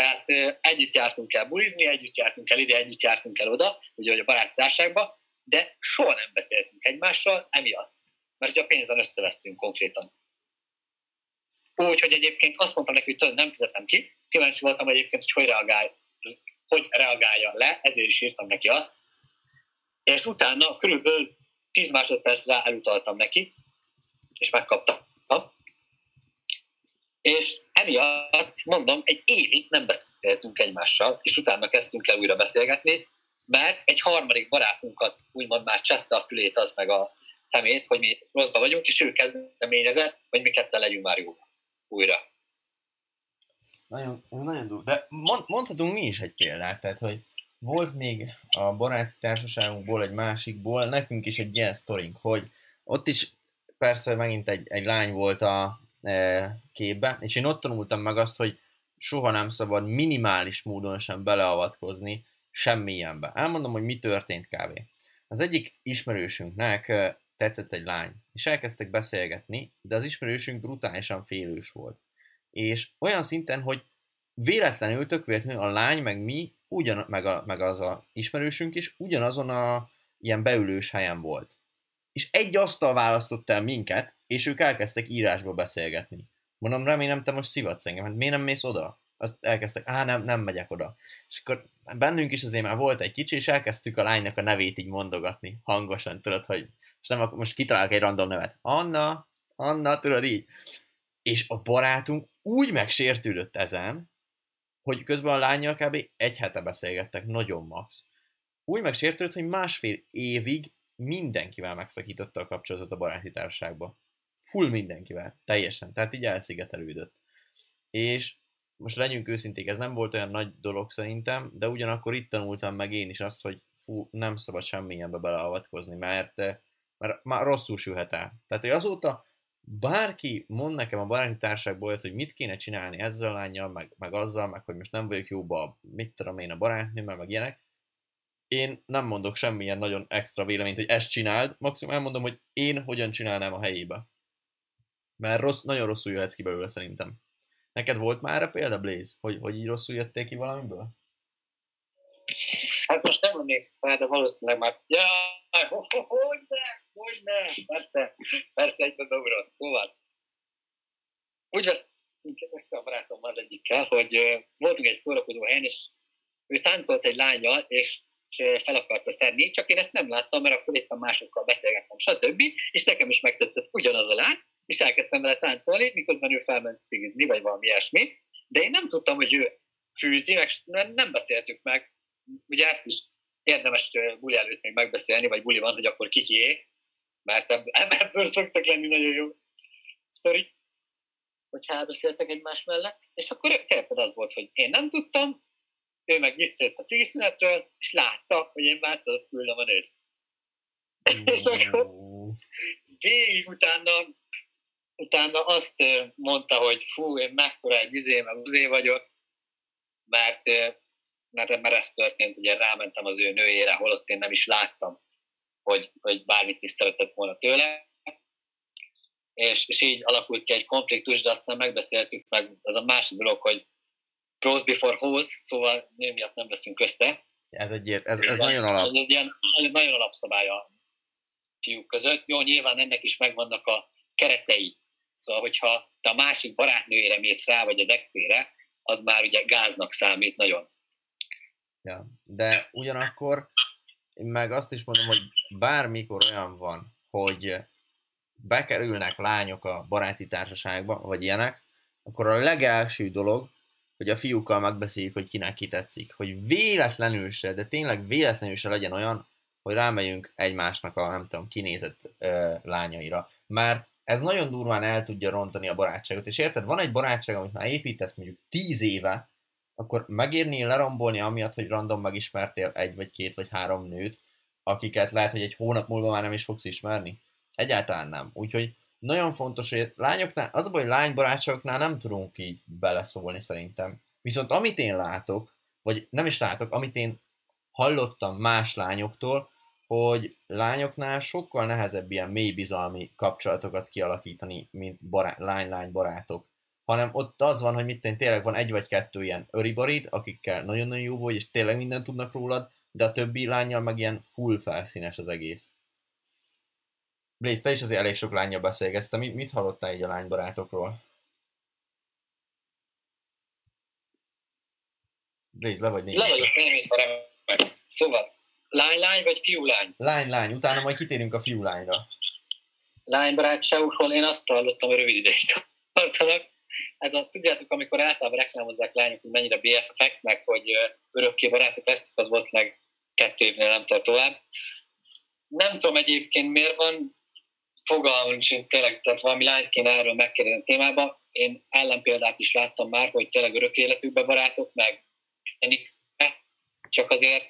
tehát együtt jártunk el bulizni, együtt jártunk el ide, együtt jártunk el oda, ugye a baráttárságba, de soha nem beszéltünk egymással emiatt, mert a pénzen összevesztünk konkrétan. Úgyhogy egyébként azt mondtam neki, hogy nem fizetem ki, kíváncsi voltam egyébként, hogy hogy, reagál, hogy reagálja le, ezért is írtam neki azt, és utána körülbelül 10 másodpercre elutaltam neki, és megkaptam. És emiatt, mondom, egy évig nem beszéltünk egymással, és utána kezdtünk el újra beszélgetni, mert egy harmadik barátunkat úgymond már cseszte a fülét az meg a szemét, hogy mi rosszba vagyunk, és ő kezdeményezett, hogy mi ketten legyünk már jó újra. Nagyon, nagyon durva. De mond, mondhatunk mi is egy példát, tehát, hogy volt még a baráti társaságunkból, egy másikból, nekünk is egy ilyen sztorink, hogy ott is persze megint egy, egy lány volt a, képbe, és én ott tanultam meg azt, hogy soha nem szabad minimális módon sem beleavatkozni semmilyenbe. Elmondom, hogy mi történt kb. Az egyik ismerősünknek tetszett egy lány, és elkezdtek beszélgetni, de az ismerősünk brutálisan félős volt. És olyan szinten, hogy véletlenül, tök véletlenül a lány, meg mi, ugyan, meg, a, meg az a ismerősünk is ugyanazon a ilyen beülős helyen volt. És egy asztal választott el minket, és ők elkezdtek írásba beszélgetni. Mondom, remélem, te most szivatsz engem, hát miért nem mész oda? Azt elkezdtek, á, nem, nem megyek oda. És akkor bennünk is azért már volt egy kicsi, és elkezdtük a lánynak a nevét így mondogatni, hangosan, tudod, hogy és nem, akkor most kitalálok egy random nevet. Anna, Anna, tudod így. És a barátunk úgy megsértődött ezen, hogy közben a lányjal kb. egy hete beszélgettek, nagyon max. Úgy megsértődött, hogy másfél évig mindenkivel megszakította a kapcsolatot a baráti társaságba full mindenkivel, teljesen, tehát így elszigetelődött. És most legyünk őszinték, ez nem volt olyan nagy dolog szerintem, de ugyanakkor itt tanultam meg én is azt, hogy fú, nem szabad semmilyenbe beleavatkozni, mert, mert már rosszul sülhet el. Tehát, hogy azóta bárki mond nekem a baráti társaságból, hogy mit kéne csinálni ezzel a lányjal, meg, meg azzal, meg hogy most nem vagyok jóba, mit tudom én a barátnőmmel, meg ilyenek, én nem mondok semmilyen nagyon extra véleményt, hogy ezt csináld, maximum elmondom, hogy én hogyan csinálnám a helyébe. Mert rossz, nagyon rosszul jöhetsz ki belőle szerintem. Neked volt már a példa, Blaze, hogy, hogy így rosszul jöttél ki valamiből? Hát most nem emlékszem fel, de valószínűleg már... Ja, hogy ne, hogy ne, persze, persze egyben beugrott. Szóval, úgy vesztünk össze a barátom az egyikkel, hogy voltunk egy szórakozó helyen, és ő táncolt egy lányjal, és fel akarta szedni, csak én ezt nem láttam, mert akkor éppen másokkal beszélgettem, stb. És nekem is megtetszett ugyanaz a lány, és elkezdtem vele táncolni, miközben ő felment cigizni, vagy valami ilyesmi, de én nem tudtam, hogy ő fűzi, meg nem beszéltük meg. Ugye ezt is érdemes buli előtt még megbeszélni, vagy buli van, hogy akkor kikié, mert ebből szoktak lenni nagyon jó sztori, hogyha elbeszéltek egymás mellett, és akkor érted az volt, hogy én nem tudtam, ő meg visszajött a cigiszünetről, és látta, hogy én mátszott küldöm a nőt. Mm. és akkor végig utána utána azt mondta, hogy fú, én mekkora egy izé, meg uzé vagyok, mert, mert, mert ez történt, ugye rámentem az ő nőjére, holott én nem is láttam. hogy, hogy bármit is szeretett volna tőle. És, és így alakult ki egy konfliktus, de aztán megbeszéltük meg, az a másik dolog, hogy pros before hose, szóval nő miatt nem leszünk össze. Ez, egy, ez, ez, ez nagyon alap. Ez ilyen nagyon alapszabály a fiúk között. Jó, nyilván ennek is megvannak a keretei. Szóval, hogyha te a másik barátnőjére mész rá, vagy az exére, az már ugye gáznak számít nagyon. Ja, de ugyanakkor én meg azt is mondom, hogy bármikor olyan van, hogy bekerülnek lányok a baráti társaságba, vagy ilyenek, akkor a legelső dolog, hogy a fiúkkal megbeszéljük, hogy kinek ki tetszik. Hogy véletlenül se, de tényleg véletlenül se legyen olyan, hogy rámegyünk egymásnak a, nem tudom, kinézett ö, lányaira. Mert ez nagyon durván el tudja rontani a barátságot. És érted, van egy barátság, amit már építesz mondjuk tíz éve, akkor megérni lerombolni amiatt, hogy random megismertél egy, vagy két, vagy három nőt, akiket lehet, hogy egy hónap múlva már nem is fogsz ismerni? Egyáltalán nem. Úgyhogy nagyon fontos, hogy lányoknál, az a baj, hogy lánybarátságoknál nem tudunk így beleszólni szerintem. Viszont amit én látok, vagy nem is látok, amit én hallottam más lányoktól, hogy lányoknál sokkal nehezebb ilyen mély bizalmi kapcsolatokat kialakítani, mint bará- lány-lány barátok. Hanem ott az van, hogy mit tenni, tényleg van egy vagy kettő ilyen öribarid, akikkel nagyon-nagyon jó vagy, és tényleg mindent tudnak rólad, de a többi lányjal meg ilyen full felszínes az egész. Blaze, te is azért elég sok lányjal beszélgetsz, mit, mit hallottál így a lánybarátokról? Blaze, le vagy négy. Le vagyok némítva Szóval, lány-lány vagy fiú-lány? Lány-lány, utána majd kitérünk a fiú-lányra. Lánybarátságokról én azt hallottam, hogy rövid ideig tartanak. Ez a, tudjátok, amikor általában reklámozzák lányok, hogy mennyire BFF-ek, meg hogy örökké barátok lesznek, az valószínűleg kettő évnél nem tart tovább. Nem tudom egyébként miért van, fogalmam hogy tényleg, tehát valami lányt kéne erről megkérdezni témába. Én ellenpéldát is láttam már, hogy tényleg örök életükben barátok, meg csak azért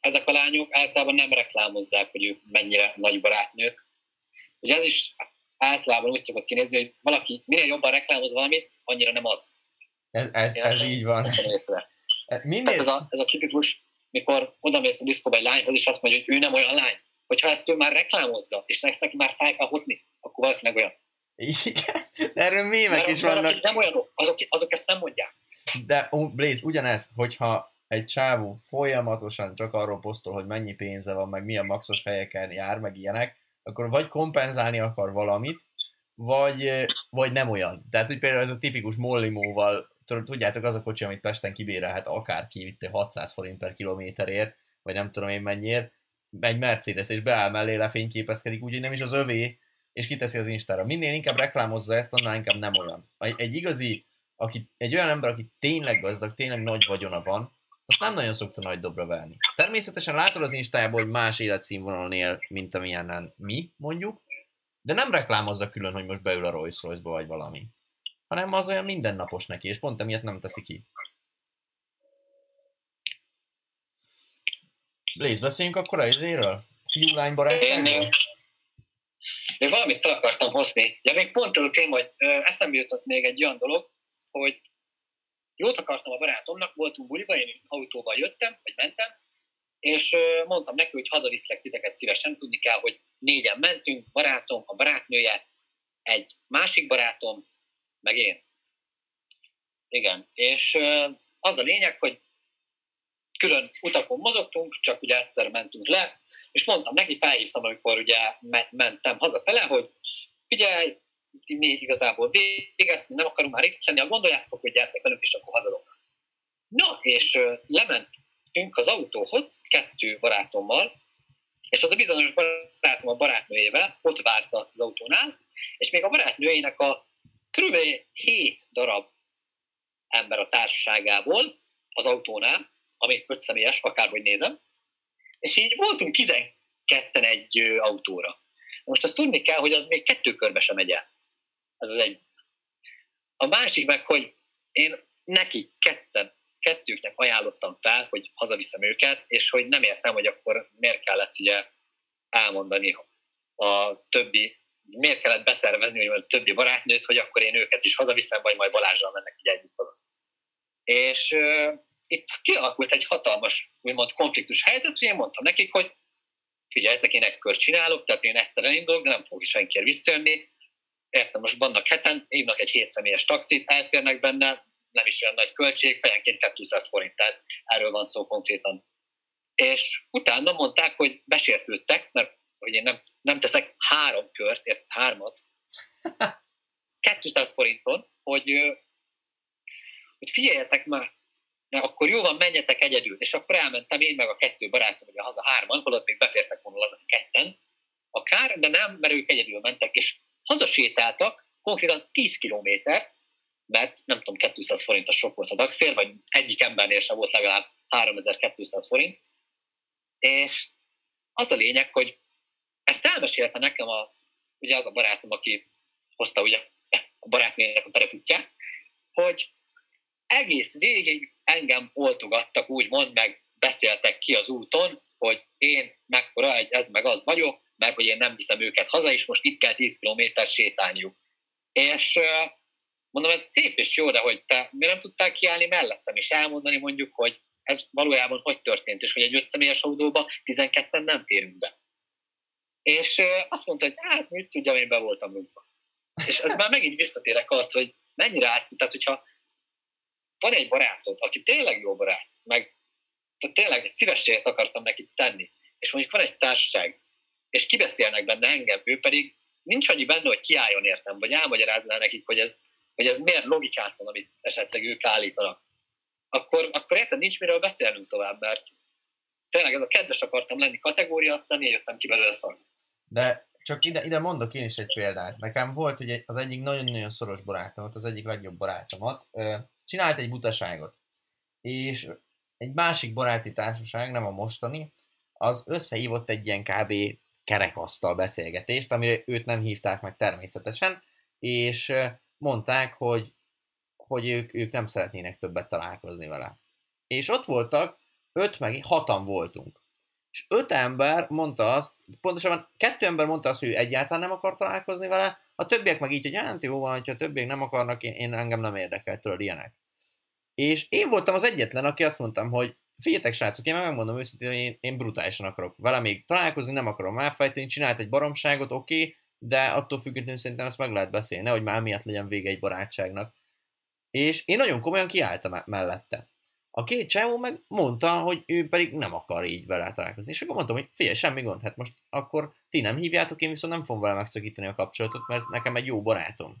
ezek a lányok általában nem reklámozzák, hogy ők mennyire nagy barátnők. Ugye ez is általában úgy szokott kinézni, hogy valaki minél jobban reklámoz valamit, annyira nem az. Ez, ez, ez így van. Minél... ez a, ez a tipikus, mikor odamész a diszkóba egy lányhoz, és azt mondja, hogy ő nem olyan lány. Hogyha ezt ő már reklámozza, és ezt neki már fel kell hozni, akkor valószínűleg olyan. Igen, de erről mémek is vannak. Nem olyanok, azok, azok ezt nem mondják. De Blaze, ugyanez, hogyha egy csávó folyamatosan csak arról posztol, hogy mennyi pénze van, meg milyen maxos helyeken jár, meg ilyenek, akkor vagy kompenzálni akar valamit, vagy, vagy nem olyan. Tehát, hogy például ez a tipikus mollimóval, tudjátok, az a kocsi, amit Pesten kibérelhet akárki itt 600 forint per kilométerért, vagy nem tudom én mennyiért, egy Mercedes, és beáll mellé, lefényképezkedik, úgyhogy nem is az övé, és kiteszi az Instára. Minél inkább reklámozza ezt, annál inkább nem olyan. Egy igazi, aki, egy olyan ember, aki tényleg gazdag, tényleg nagy vagyona van, azt nem nagyon szokta nagy dobra verni. Természetesen látod az Instájában, hogy más életszínvonalon él, mint amilyenen mi, mondjuk, de nem reklámozza külön, hogy most beül a Rolls Royce-ba vagy valami. Hanem az olyan mindennapos neki, és pont emiatt nem teszi ki. Blaze, beszéljünk akkor az izéről? Fiú-lány barátságról? Még valamit fel akartam hozni. Ja, még pont ez a téma, hogy eszembe jutott még egy olyan dolog, hogy jót akartam a barátomnak, voltunk buliba, én autóval jöttem, vagy mentem, és mondtam neki, hogy hazaviszlek titeket szívesen, tudni kell, hogy négyen mentünk, barátom, a barátnője, egy másik barátom, meg én. Igen, és az a lényeg, hogy külön utakon mozogtunk, csak ugye egyszer mentünk le, és mondtam neki, felhívtam, amikor ugye mentem hazafele, hogy figyelj, mi igazából végeztünk, nem akarunk már itt lenni, ha gondoljátok, hogy gyertek velünk, és akkor hazadok. Na, és lementünk az autóhoz, kettő barátommal, és az a bizonyos barátom a barátnőjével ott várta az autónál, és még a barátnőjének a kb. 7 darab ember a társaságából az autónál, ami öt személyes, akárhogy nézem, és így voltunk 12 egy autóra. Most azt tudni kell, hogy az még kettő körbe sem megy el. Ez az egy. A másik meg, hogy én neki ketten, kettőknek ajánlottam fel, hogy hazaviszem őket, és hogy nem értem, hogy akkor miért kellett ugye elmondani a többi, miért kellett beszervezni hogy a többi barátnőt, hogy akkor én őket is hazaviszem, vagy majd Balázsral mennek így együtt haza. És itt kialakult egy hatalmas, úgymond konfliktus helyzet, hogy én mondtam nekik, hogy figyeljetek, én egy kört csinálok, tehát én egyszer elindulok, de nem fog senki visszajönni. Értem, most vannak heten, hívnak egy hétszemélyes taxit, eltérnek benne, nem is olyan nagy költség, fejenként 200 forint, tehát erről van szó konkrétan. És utána mondták, hogy besértődtek, mert hogy én nem, nem teszek három kört, ért, hármat, 200 forinton, hogy, hogy figyeljetek már, de akkor jó van, menjetek egyedül. És akkor elmentem én meg a kettő barátom, ugye haza hárman, holott még betértek volna az ketten, akár, de nem, mert ők egyedül mentek, és hazasétáltak konkrétan 10 kilométert, mert nem tudom, 200 forint a sok volt a dagszél, vagy egyik embernél sem volt legalább 3200 forint, és az a lényeg, hogy ezt elmesélte nekem a, ugye az a barátom, aki hozta ugye a barátnőnek a terepítját, hogy egész végig engem oltogattak, úgymond, meg beszéltek ki az úton, hogy én mekkora egy ez meg az vagyok, mert hogy én nem viszem őket haza, és most itt kell 10 km sétálniuk. És mondom, ez szép és jó, de hogy te mi nem tudtál kiállni mellettem, és elmondani mondjuk, hogy ez valójában hogy történt, és hogy egy ötszemélyes autóba 12-en nem férünk be. És azt mondta, hogy hát mit tudjam, én be voltam rúgva. És ez már megint visszatérek az, hogy mennyire állsz, tehát hogyha van egy barátod, aki tényleg jó barát, meg tehát tényleg egy szívességet akartam neki tenni, és mondjuk van egy társaság, és kibeszélnek benne engem, ő pedig nincs annyi benne, hogy kiálljon értem, vagy elmagyarázná nekik, hogy ez, hogy ez miért logikátlan, amit esetleg ők állítanak. Akkor, akkor érted, nincs miről beszélnünk tovább, mert tényleg ez a kedves akartam lenni kategória, aztán én jöttem ki belőle szar. De csak ide, ide mondok én is egy példát. Nekem volt hogy az egyik nagyon-nagyon szoros barátomat, az egyik legjobb barátomat, csinált egy butaságot. És egy másik baráti társaság, nem a mostani, az összehívott egy ilyen kb. kerekasztal beszélgetést, amire őt nem hívták meg természetesen, és mondták, hogy, hogy ők, ők nem szeretnének többet találkozni vele. És ott voltak, öt meg hatan voltunk. És öt ember mondta azt, pontosabban kettő ember mondta azt, hogy egyáltalán nem akar találkozni vele, a többiek meg így, hogy hát jó van, hogyha a többiek nem akarnak, én, én engem nem érdekel tőle ilyenek. És én voltam az egyetlen, aki azt mondtam, hogy figyeljetek srácok, én megmondom őszintén, hogy én, én brutálisan akarok vele még találkozni, nem akarom elfejteni, csinált egy baromságot, oké, okay, de attól függetlenül szerintem ezt meg lehet beszélni, hogy már miatt legyen vége egy barátságnak. És én nagyon komolyan kiálltam mellette. A két csávó meg mondta, hogy ő pedig nem akar így vele találkozni. És akkor mondtam, hogy figyelj, semmi gond, hát most akkor ti nem hívjátok, én viszont nem fogom vele megszakítani a kapcsolatot, mert ez nekem egy jó barátom.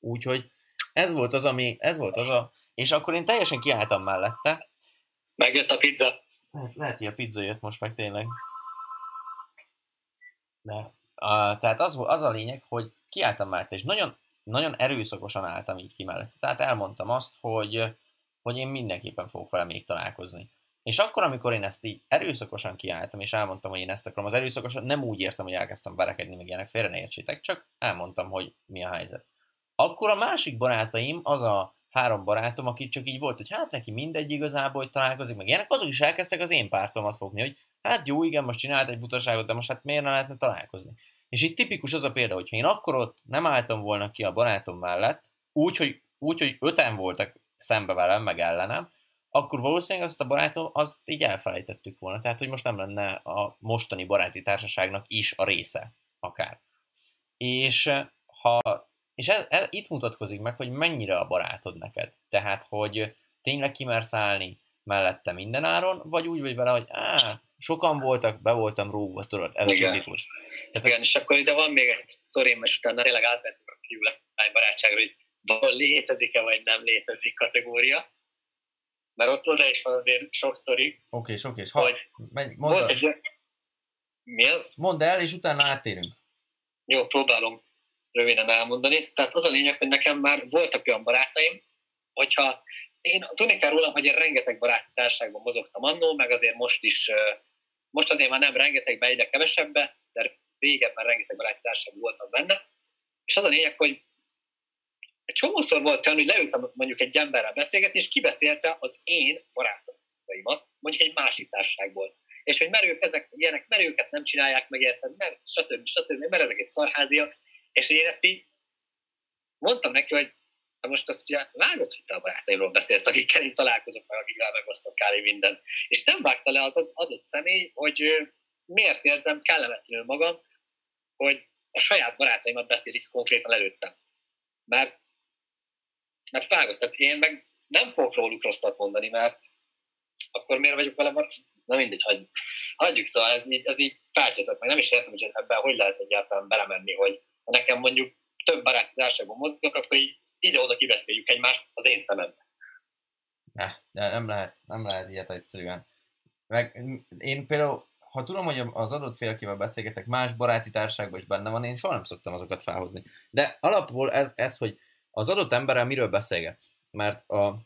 Úgyhogy ez volt az, ami, ez volt az a, és akkor én teljesen kiálltam mellette. Megjött a pizza. Lehet, lehet hogy a pizza jött most meg tényleg. De, a, tehát az, az a lényeg, hogy kiálltam mellette, és nagyon, nagyon erőszakosan álltam így ki mellette. Tehát elmondtam azt, hogy hogy én mindenképpen fogok vele még találkozni. És akkor, amikor én ezt így erőszakosan kiálltam, és elmondtam, hogy én ezt akarom, az erőszakosan nem úgy értem, hogy elkezdtem verekedni, meg ilyenek, félre ne értsétek, csak elmondtam, hogy mi a helyzet. Akkor a másik barátaim, az a három barátom, aki csak így volt, hogy hát neki mindegy igazából, hogy találkozik, meg ilyenek, azok is elkezdtek az én pártomat fogni, hogy hát jó, igen, most csinált egy butaságot, de most hát miért ne lehetne találkozni. És itt tipikus az a példa, hogyha én akkor ott nem álltam volna ki a barátom mellett, úgy, hogy, úgy, hogy öten voltak szembe velem, meg ellenem, akkor valószínűleg azt a barátom, azt így elfelejtettük volna. Tehát, hogy most nem lenne a mostani baráti társaságnak is a része, akár. És ha és ez, ez, itt mutatkozik meg, hogy mennyire a barátod neked. Tehát, hogy tényleg kimersz állni mellette mindenáron, vagy úgy vagy vele, hogy á, sokan voltak, be voltam rúgva, tudod, ez Igen. a tipikus. Tehát, Igen, és akkor ide van még egy sztorim, és utána tényleg átmentünk a kiulány barátságra, hogy létezik-e vagy nem létezik kategória. Mert ott oda is van azért sok sztori. Oké, okay, sok és hogy menj, mondd volt egy... Mi az? Mondd el, és utána áttérünk. Jó, próbálom röviden elmondani. Tehát az a lényeg, hogy nekem már voltak olyan barátaim, hogyha én tudni kell rólam, hogy én rengeteg baráti társaságban mozogtam annó, meg azért most is, most azért már nem rengetegben, egyre kevesebbe, de régebben rengeteg baráti társaság voltam benne. És az a lényeg, hogy egy csomószor volt olyan, hogy leültem mondjuk egy emberrel beszélgetni, és kibeszélte az én barátaimat, mondjuk egy másik társaságból. És hogy mert ők ezek ilyenek, mert ők ezt nem csinálják meg, érted, mert stb. stb. mert ezek egy szarháziak. És én ezt így mondtam neki, hogy ha most azt ugye vágod, hogy te a barátaimról beszélsz, akikkel én találkozok meg, akikkel megosztok kávé mindent. És nem vágta le az adott személy, hogy miért érzem kellemetlenül magam, hogy a saját barátaimat beszélik konkrétan előttem. Mert, mert fágott. Tehát én meg nem fogok róluk rosszat mondani, mert akkor miért vagyok vele Na mindegy, hagy, hagyjuk, szóval ez így, ez így felcsúszott, meg nem is értem, hogy ebben hogy lehet egyáltalán belemenni, hogy ha nekem mondjuk több baráti társaságban mozgok, akkor így ide-oda kibeszéljük egymást az én szemembe. Ne, de nem lehet, nem lehet ilyet egyszerűen. Meg én például, ha tudom, hogy az adott félkével beszélgetek, más baráti társaságban is benne van, én soha nem szoktam azokat felhozni. De alapból ez, ez hogy az adott emberrel miről beszélgetsz. Mert a,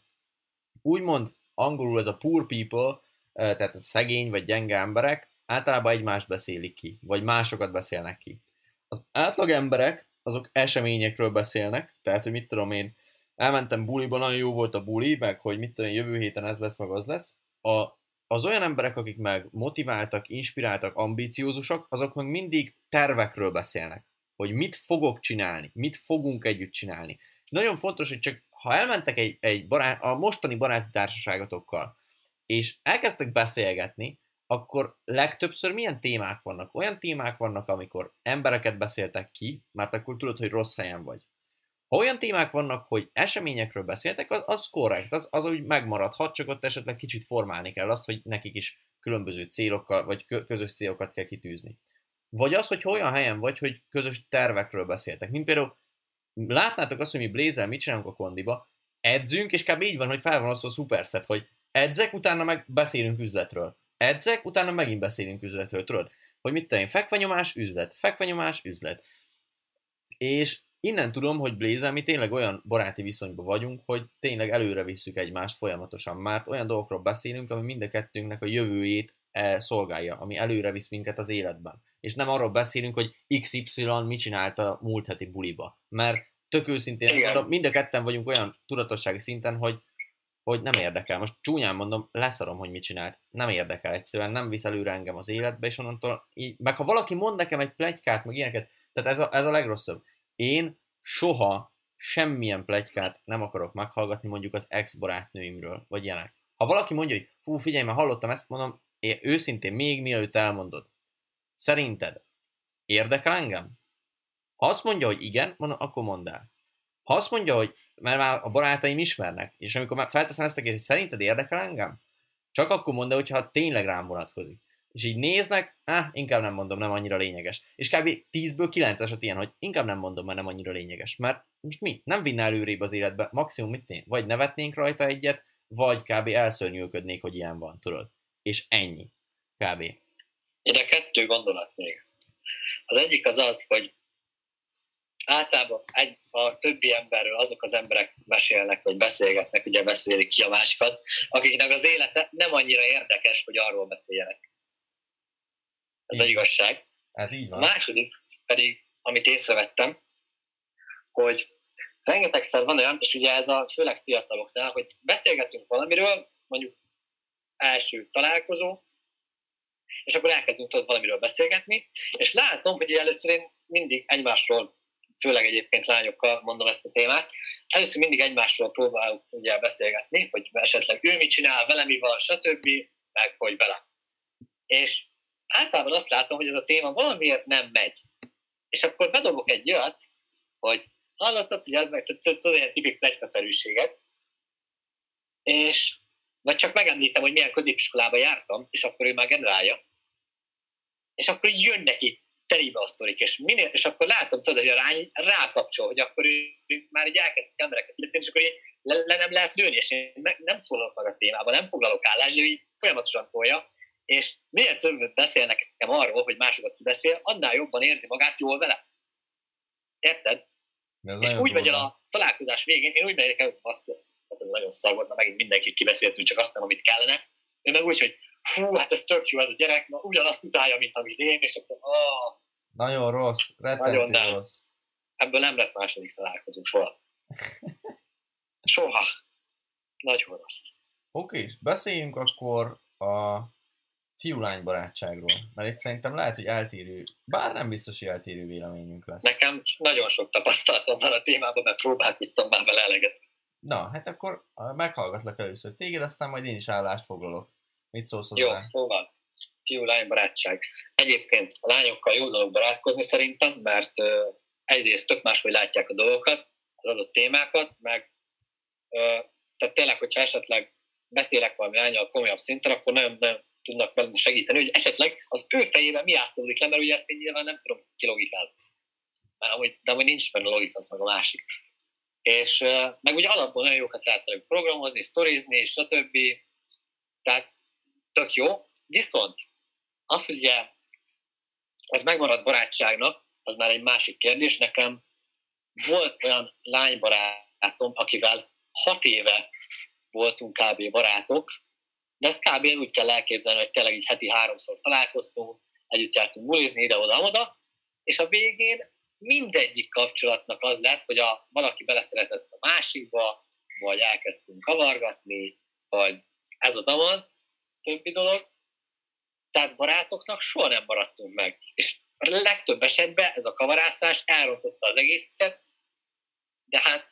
úgymond angolul ez a poor people, tehát a szegény vagy gyenge emberek általában egymást beszélik ki, vagy másokat beszélnek ki. Az átlag emberek azok eseményekről beszélnek, tehát hogy mit tudom én, elmentem buliba, nagyon jó volt a buli, meg hogy mit tudom én, jövő héten ez lesz, meg az lesz. A, az olyan emberek, akik meg motiváltak, inspiráltak, ambíciózusak, azok meg mindig tervekről beszélnek, hogy mit fogok csinálni, mit fogunk együtt csinálni. Nagyon fontos, hogy csak ha elmentek egy, egy barát, a mostani baráti társaságatokkal, és elkezdtek beszélgetni, akkor legtöbbször milyen témák vannak? Olyan témák vannak, amikor embereket beszéltek ki, mert akkor tudod, hogy rossz helyen vagy. Ha olyan témák vannak, hogy eseményekről beszéltek, az, az korrekt, az, az úgy megmaradhat, csak ott esetleg kicsit formálni kell azt, hogy nekik is különböző célokkal, vagy közös célokat kell kitűzni. Vagy az, hogy olyan helyen vagy, hogy közös tervekről beszéltek. Mint például látnátok azt, hogy mi Blazer mit csinálunk a kondiba, edzünk, és kb. így van, hogy fel van az a szuperszet, hogy edzek, utána meg beszélünk üzletről. Edzek, utána megint beszélünk üzletről, tudod? Hogy mit én, fekvenyomás, üzlet, fekvenyomás, üzlet. És innen tudom, hogy Blazer, mi tényleg olyan baráti viszonyban vagyunk, hogy tényleg előre visszük egymást folyamatosan, mert olyan dolgokról beszélünk, ami mind a kettőnknek a jövőjét e, szolgálja, ami előre visz minket az életben. És nem arról beszélünk, hogy XY mit csinált a múlt heti buliba. Mert tök őszintén, mondom, mind a ketten vagyunk olyan tudatossági szinten, hogy hogy nem érdekel. Most csúnyán mondom, leszarom, hogy mit csinált. Nem érdekel egyszerűen, nem visz előre engem az életbe, és onnantól így, meg ha valaki mond nekem egy plegykát, meg ilyeneket, tehát ez a, ez a legrosszabb. Én soha semmilyen plegykát nem akarok meghallgatni mondjuk az ex-barátnőimről, vagy ilyenek. Ha valaki mondja, hogy hú, figyelj, mert hallottam ezt, mondom, én őszintén, még mielőtt elmondod, szerinted érdekel engem? Ha azt mondja, hogy igen, akkor mondd el. Ha azt mondja, hogy mert már a barátaim ismernek, és amikor már felteszem ezt a kérdést, szerinted érdekel engem? Csak akkor mondd hogyha tényleg rám vonatkozik. És így néznek, ah, inkább nem mondom, nem annyira lényeges. És kb. 10-ből 9 eset ilyen, hogy inkább nem mondom, mert nem annyira lényeges. Mert most mi? Nem vinne előrébb az életbe. Maximum mit tény? Vagy nevetnénk rajta egyet, vagy kb. elszörnyűködnék, hogy ilyen van, tudod. És ennyi. Kb. Ide kettő gondolat még. Az egyik az az, hogy általában egy, a többi emberről azok az emberek mesélnek, vagy beszélgetnek, ugye beszélik ki a másikat, akiknek az élete nem annyira érdekes, hogy arról beszéljenek. Ez egy igazság. Ez így van. A második pedig, amit észrevettem, hogy rengetegszer van olyan, és ugye ez a főleg fiataloknál, hogy beszélgetünk valamiről, mondjuk első találkozó, és akkor elkezdünk tudod valamiről beszélgetni, és látom, hogy először én mindig egymásról főleg egyébként lányokkal mondom ezt a témát, először mindig egymásról próbálunk ugye beszélgetni, hogy esetleg ő mit csinál, vele mi van, stb., meg hogy vele. És általában azt látom, hogy ez a téma valamiért nem megy. És akkor bedobok egy olyat, hogy hallottad, hogy ez meg tudod, ilyen tipik plegykaszerűséget, és vagy csak megemlítem, hogy milyen középiskolába jártam, és akkor ő már generálja, és akkor jön neki telibe a sztorik, és, minél, és akkor látom, tudod, hogy a rány rákapcsol, hogy akkor ő, ő már így elkezdik embereket beszélni, és akkor így le, le, nem lehet lőni, és én nem szólalok meg a témában, nem foglalok állást, így folyamatosan tolja, és minél többet beszél nekem arról, hogy másokat kibeszél, annál jobban érzi magát jól vele. Érted? és úgy megy el a találkozás végén, én úgy megyek el, azt, hát ez nagyon szar volt, mert megint mindenkit kibeszéltünk, csak azt nem, amit kellene. Ő meg úgy, hogy fú, hát ez tök jó ez a gyerek, na, ugyanazt utálja, mint amit én, és akkor ah, Nagyon rossz, nagyon nem. rossz. Ebből nem lesz második találkozó soha. Soha. Nagyon rossz. Oké, és beszéljünk akkor a fiú-lány barátságról, mert itt szerintem lehet, hogy eltérő, bár nem biztos, hogy eltérő véleményünk lesz. Nekem nagyon sok tapasztalatom van a témában, mert próbálkoztam már vele eleget. Na, hát akkor meghallgatlak először téged, aztán majd én is állást foglalok. Mit szólsz hozzá? Jó, szóval. fiú-lány barátság. Egyébként a lányokkal jó dolog barátkozni szerintem, mert egyrészt tök máshogy látják a dolgokat, az adott témákat, meg tehát tényleg, hogyha esetleg beszélek valami lányal komolyabb szinten, akkor nagyon, nagyon tudnak velem segíteni, hogy esetleg az ő fejében mi játszódik le, mert ugye ezt én nyilván nem tudom kilogikálni. Mert amúgy, de amúgy nincs benne logika, az meg a másik. És meg ugye alapból nagyon jókat lehet velük programozni, sztorizni, stb. Tehát tök jó. Viszont az, hogy ugye ez megmarad barátságnak, az már egy másik kérdés. Nekem volt olyan lánybarátom, akivel hat éve voltunk kb. barátok, de ezt kb. úgy kell elképzelni, hogy tényleg így heti háromszor találkoztunk, együtt jártunk bulizni ide-oda-oda, és a végén mindegyik kapcsolatnak az lett, hogy a, valaki beleszeretett a másikba, vagy elkezdtünk kavargatni, vagy ez az amaz, többi dolog. Tehát barátoknak soha nem maradtunk meg. És a legtöbb esetben ez a kavarászás elrontotta az egészet, de hát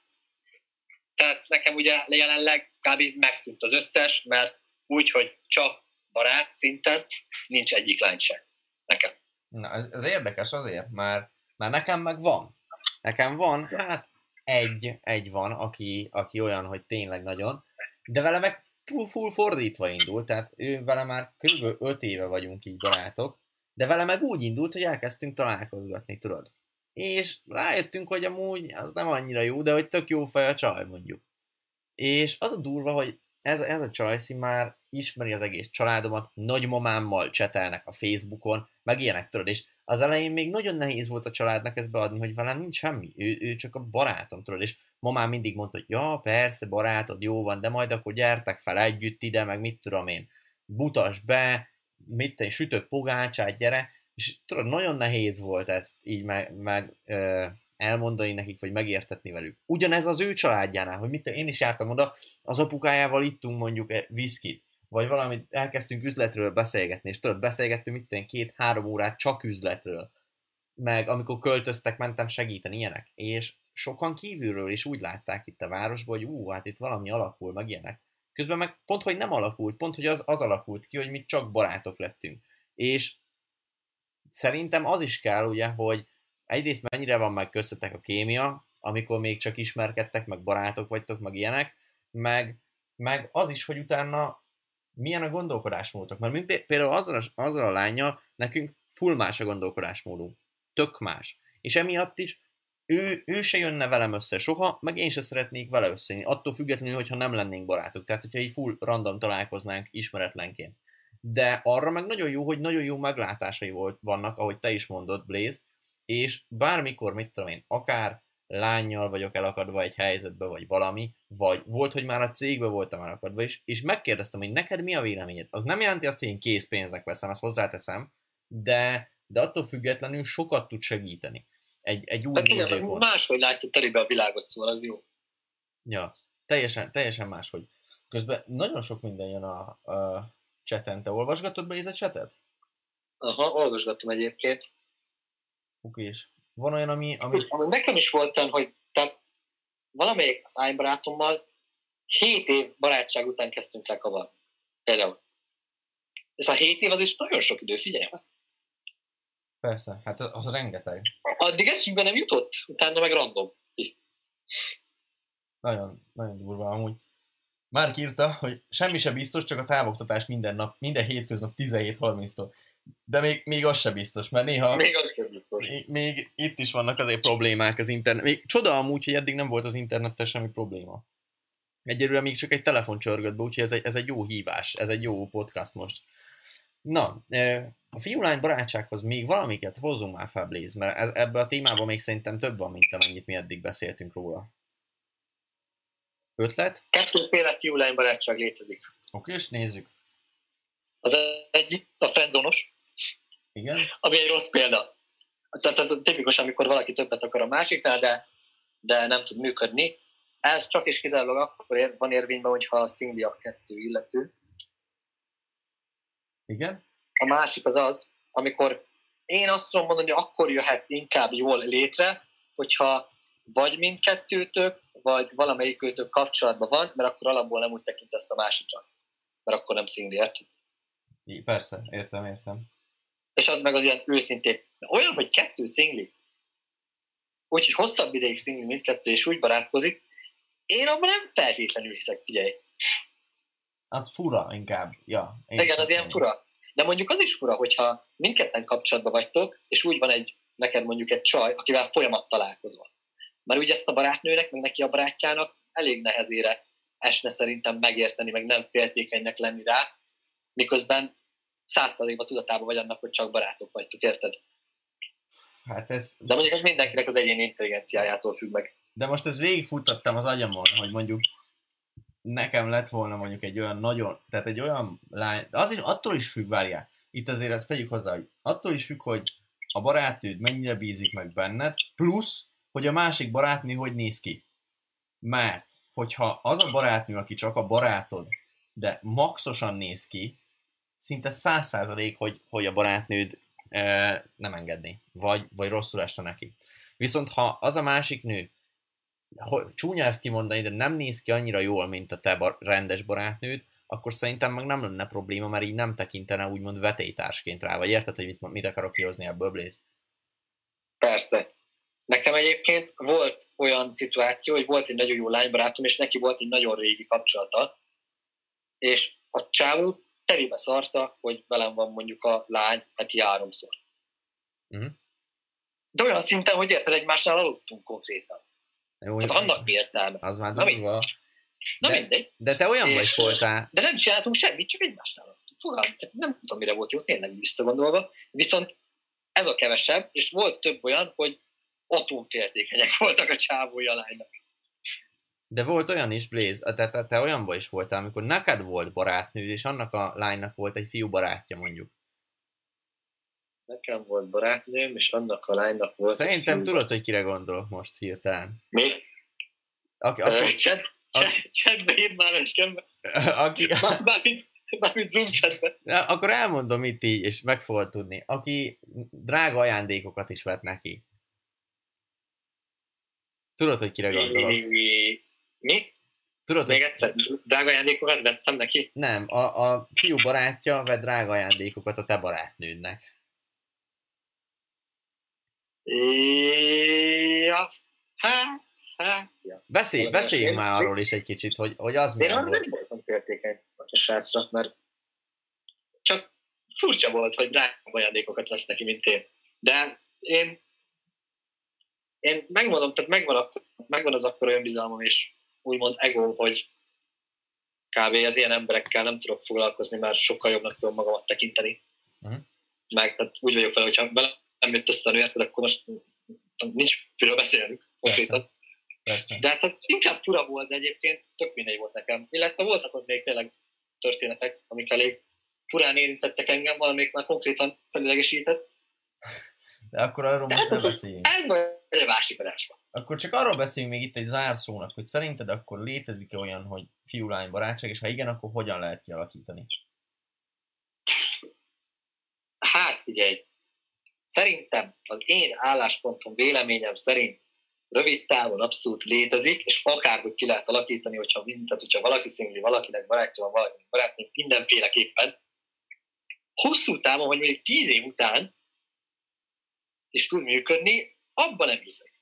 tehát nekem ugye jelenleg kb. megszűnt az összes, mert úgy, hogy csak barát szinten nincs egyik lány sem nekem. Na, ez, ez érdekes azért, mert, mert nekem meg van. Nekem van, hát egy, egy van, aki, aki olyan, hogy tényleg nagyon, de vele meg full, full fordítva indult, tehát ő vele már kb. 5 éve vagyunk így barátok, de vele meg úgy indult, hogy elkezdtünk találkozgatni, tudod. És rájöttünk, hogy amúgy az nem annyira jó, de hogy tök jó fej a csaj, mondjuk. És az a durva, hogy ez, ez a Csajci már ismeri az egész családomat, nagymamámmal csetelnek a Facebookon, meg ilyenek tudod, és az elején még nagyon nehéz volt a családnak ezt beadni, hogy velem nincs semmi, ő, ő csak a barátom, tudod, és mamám mindig mondta, hogy ja, persze, barátod, jó van, de majd akkor gyertek fel együtt ide, meg mit tudom én, butas be, mit én sütök pogácsát, gyere, és tudod, nagyon nehéz volt ezt így meg, meg ö, elmondani nekik, vagy megértetni velük. Ugyanez az ő családjánál, hogy mit, én is jártam oda, az apukájával ittunk mondjuk viszkit, vagy valamit elkezdtünk üzletről beszélgetni, és tudod, beszélgettünk mit két-három órát csak üzletről, meg amikor költöztek, mentem segíteni ilyenek, és sokan kívülről is úgy látták itt a városban, hogy ú, hát itt valami alakul, meg ilyenek. Közben meg pont, hogy nem alakult, pont, hogy az, az alakult ki, hogy mi csak barátok lettünk. És szerintem az is kell, ugye, hogy egyrészt mennyire van meg köztetek a kémia, amikor még csak ismerkedtek, meg barátok vagytok, meg ilyenek, meg, meg az is, hogy utána milyen a gondolkodásmódok. Mert mi például azzal a, azzal a lányjal nekünk full más a gondolkodásmódunk. Tök más. És emiatt is ő, ő se jönne velem össze soha, meg én se szeretnék vele összejönni, attól függetlenül, hogyha nem lennénk barátok. Tehát, hogyha így full random találkoznánk ismeretlenként. De arra meg nagyon jó, hogy nagyon jó meglátásai volt, vannak, ahogy te is mondod, Blaze, és bármikor, mit tudom én, akár lányjal vagyok elakadva egy helyzetbe, vagy valami, vagy volt, hogy már a cégbe voltam elakadva, és, és megkérdeztem, hogy neked mi a véleményed. Az nem jelenti azt, hogy én készpénznek veszem, ezt hozzáteszem, de, de attól függetlenül sokat tud segíteni. Egy, egy új hát igen, máshogy látja telibe a világot, szóval az jó. Ja, teljesen, teljesen máshogy. Közben nagyon sok minden jön a, a cseten. Te olvasgatod be ez a csetet? Aha, olvasgattam egyébként. Oké, van olyan, ami... ami... Nekem is volt olyan, hogy tehát valamelyik lánybarátommal 7 év barátság után kezdtünk el kavarni. Például. Ez a 7 év az is nagyon sok idő, figyelj Persze, hát az, az rengeteg. Addig eszünkbe nem jutott, utána meg random. Itt. Nagyon, nagyon durva amúgy. Már írta, hogy semmi se biztos, csak a távoktatás minden nap, minden hétköznap 17.30-tól. De még, még az se biztos, mert néha... Még az sem biztos. Még, még itt is vannak azért problémák az internet. Még csoda amúgy, hogy eddig nem volt az internettel semmi probléma. Egyelőre még csak egy telefon csörgött be, úgyhogy ez egy, ez egy jó hívás, ez egy jó podcast most. Na, a fiúlány barátsághoz még valamiket hozzunk már fel, Blaze, mert ebben a témában még szerintem több van, mint amennyit mi eddig beszéltünk róla. Ötlet? Kettőféle fiúlány barátság létezik. Oké, és nézzük. Az egyik a friendzonos, igen. Ami egy rossz példa. Tehát ez tipikus, amikor valaki többet akar a másiknál, de, de nem tud működni. Ez csak is kizárólag akkor ér, van érvényben, hogyha a szingli a kettő illető. Igen. A másik az az, amikor én azt tudom mondani, hogy akkor jöhet inkább jól létre, hogyha vagy mindkettőtök, vagy valamelyikőtök kapcsolatban van, mert akkor alapból nem úgy tekintesz a másikra. Mert akkor nem szingli, érted? Persze, értem, értem. És az meg az ilyen őszintén. Olyan, hogy kettő szingli, úgyhogy hosszabb ideig szingli mindkettő, és úgy barátkozik, én abban nem feltétlenül hiszek, figyelj. Az fura inkább, ja. én Igen, az ilyen fura. De mondjuk az is fura, hogyha mindketten kapcsolatban vagytok, és úgy van egy, neked mondjuk egy csaj, akivel folyamat találkozol. Mert ugye ezt a barátnőnek, meg neki a barátjának elég nehezére esne szerintem megérteni, meg nem féltékenynek lenni rá, miközben százszerzékban tudatában vagy annak, hogy csak barátok vagytok, érted? Hát ez, De mondjuk ez mindenkinek az egyéni intelligenciájától függ meg. de most ezt végigfuttattam az agyamon, hogy mondjuk nekem lett volna mondjuk egy olyan nagyon, tehát egy olyan lány, de az is attól is függ, várjál, itt azért ezt tegyük hozzá, hogy attól is függ, hogy a barátnőd mennyire bízik meg benned, plusz, hogy a másik barátnő hogy néz ki. Mert, hogyha az a barátnő, aki csak a barátod, de maxosan néz ki, szinte száz százalék, hogy, hogy a barátnőd e, nem engedni, vagy, vagy rosszul este neki. Viszont ha az a másik nő, hogy csúnya ezt kimondani, de nem néz ki annyira jól, mint a te bar- rendes barátnőd, akkor szerintem meg nem lenne probléma, mert így nem tekintene úgymond vetélytársként rá, vagy érted, hogy mit, mit akarok kihozni ebből, Blaze? Persze. Nekem egyébként volt olyan szituáció, hogy volt egy nagyon jó lánybarátom, és neki volt egy nagyon régi kapcsolata, és a csávó terébe szarta, hogy velem van mondjuk a lány heti háromszor. Mhm. De olyan szinten, hogy érted, egymásnál aludtunk konkrétan. Jó, Tehát annak mi értelme. az már Na durva. Na De- mindegy. De te olyan És- vagy voltál, De nem csináltunk semmit, csak egymásnál aludtunk. Tehát nem tudom, mire volt jó, tényleg visszagondolva. Viszont ez a kevesebb, és volt több olyan, hogy atomféltékenyek voltak a csávója lánynak. De volt olyan is, Blaze, te, te, te olyanban is voltál, amikor neked volt barátnőd, és annak a lánynak volt egy fiú barátja, mondjuk. Nekem volt barátnőm, és annak a lánynak volt... egy Szerintem fiú. tudod, hogy kire gondolok most hirtelen. Mi? Aki, aki, Csend, csend, csendbe írd már egy kembe. aki, Bármint, bármint zoom chatbe. Akkor elmondom itt így, és meg fogod tudni. Aki drága ajándékokat is vett neki. Tudod, hogy kire gondolok? Mi? Mi? Tudod, Még egyszer, drága ajándékokat vettem neki? nem, a, a fiú barátja vett drága ajándékokat a te barátnődnek. Ja, hát, hát, ja. Beszélj, beszéljünk már arról is egy kicsit, hogy, hogy az Én arra volt. nem voltam féltékeny a srácra, mert csak furcsa volt, hogy drága ajándékokat vesz neki, mint én. De én, én megmondom, tehát megvan, akkor, megvan az akkor olyan bizalmam és úgymond ego, hogy kb. az ilyen emberekkel nem tudok foglalkozni, mert sokkal jobbnak tudom magamat tekinteni. Mhm. Meg tehát úgy vagyok fel, hogyha velem jött össze a nő, akkor most nincs miről beszélnünk konkrétan. Persze. De hát inkább fura volt, de egyébként tök mindegy volt nekem. Illetve voltak ott még tényleg történetek, amik elég furán érintettek engem, valamelyik már konkrétan felidegesített. De akkor arról most hát ne ez, a- beszéljünk. ez majd egy másik adásban. Akkor csak arról beszéljünk még itt egy zárszónak, hogy szerinted akkor létezik-e olyan, hogy fiú-lány barátság, és ha igen, akkor hogyan lehet kialakítani? Hát figyelj, szerintem az én álláspontom, véleményem szerint rövid távon abszolút létezik, és akárhogy ki lehet alakítani, hogyha, tehát, hogyha valaki szingli, valakinek barátja van, valakinek barátja, mindenféleképpen. Hosszú távon, vagy mondjuk tíz év után is tud működni, abban nem hiszek.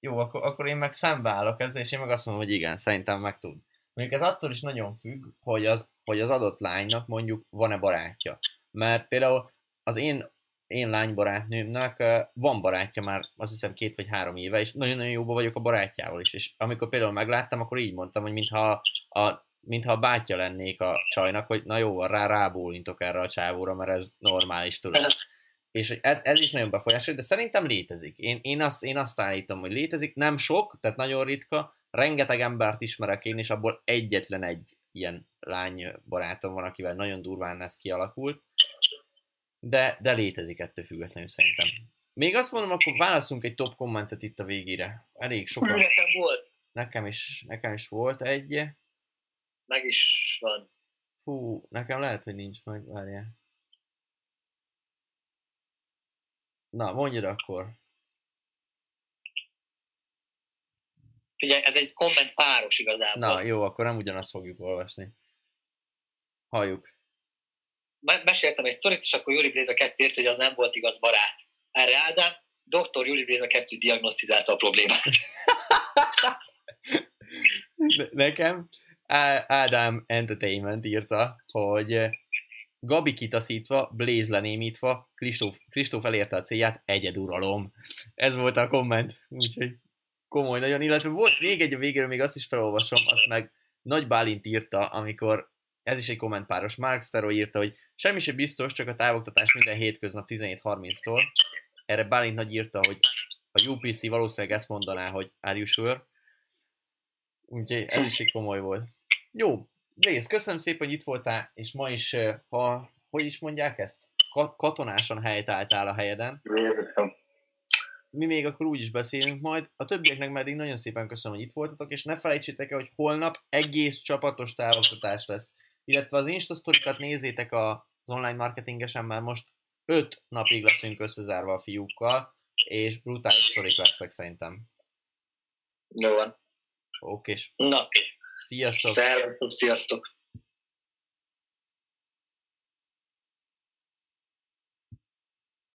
Jó, akkor, akkor én meg szembeállok ezzel, és én meg azt mondom, hogy igen, szerintem meg tud. Mondjuk ez attól is nagyon függ, hogy az, hogy az adott lánynak mondjuk van-e barátja. Mert például az én, én lánybarátnőmnek van barátja már azt hiszem két vagy három éve, és nagyon-nagyon jóban vagyok a barátjával is. És amikor például megláttam, akkor így mondtam, hogy mintha a, mintha a bátyja lennék a csajnak, hogy na jó, rá rábólintok erre a csávóra, mert ez normális, tudod. És hogy ez, ez is nagyon befolyásolja, de szerintem létezik. Én, én, azt, én azt állítom, hogy létezik, nem sok, tehát nagyon ritka, rengeteg embert ismerek én, és abból egyetlen egy ilyen lány barátom van, akivel nagyon durván ez kialakult, de, de létezik ettől függetlenül szerintem. Még azt mondom, akkor válaszunk egy top kommentet itt a végére. Elég sokan. Nekem volt. Nekem is, nekem is volt egy. Meg is van. Hú, nekem lehet, hogy nincs meg, várjál. Na, mondjad akkor. Figyelj, ez egy komment páros igazából. Na, jó, akkor nem ugyanazt fogjuk olvasni. Halljuk. meséltem egy sztorit, és akkor Júli Bléza 2 ért, hogy az nem volt igaz barát. Erre Ádám, doktor Júli Bléza 2 diagnosztizálta a problémát. Nekem Ádám Entertainment írta, hogy Gabi kitaszítva, Blaze lenémítva, Kristóf, Kristóf elérte a célját, egyeduralom. Ez volt a komment, úgyhogy komoly nagyon, illetve volt még egy a végéről, még azt is felolvasom, azt meg Nagy Bálint írta, amikor ez is egy kommentpáros, Mark Stero írta, hogy semmi sem biztos, csak a távoktatás minden hétköznap 17.30-tól. Erre Bálint nagy írta, hogy a UPC valószínűleg ezt mondaná, hogy are you sure? Úgyhogy ez is egy komoly volt. Jó, Lész, köszönöm szépen, hogy itt voltál, és ma is, ha, hogy is mondják ezt? Ka- katonásan helytálltál a helyeden. Mi még akkor úgy is beszélünk majd. A többieknek meddig nagyon szépen köszönöm, hogy itt voltatok, és ne felejtsétek el, hogy holnap egész csapatos távoktatás lesz. Illetve az Insta nézzétek az online marketingesen, mert most 5 napig leszünk összezárva a fiúkkal, és brutális sztorik lesznek szerintem. Jó van. Oké. Na. Sziasztok! Szervusztok, sziasztok!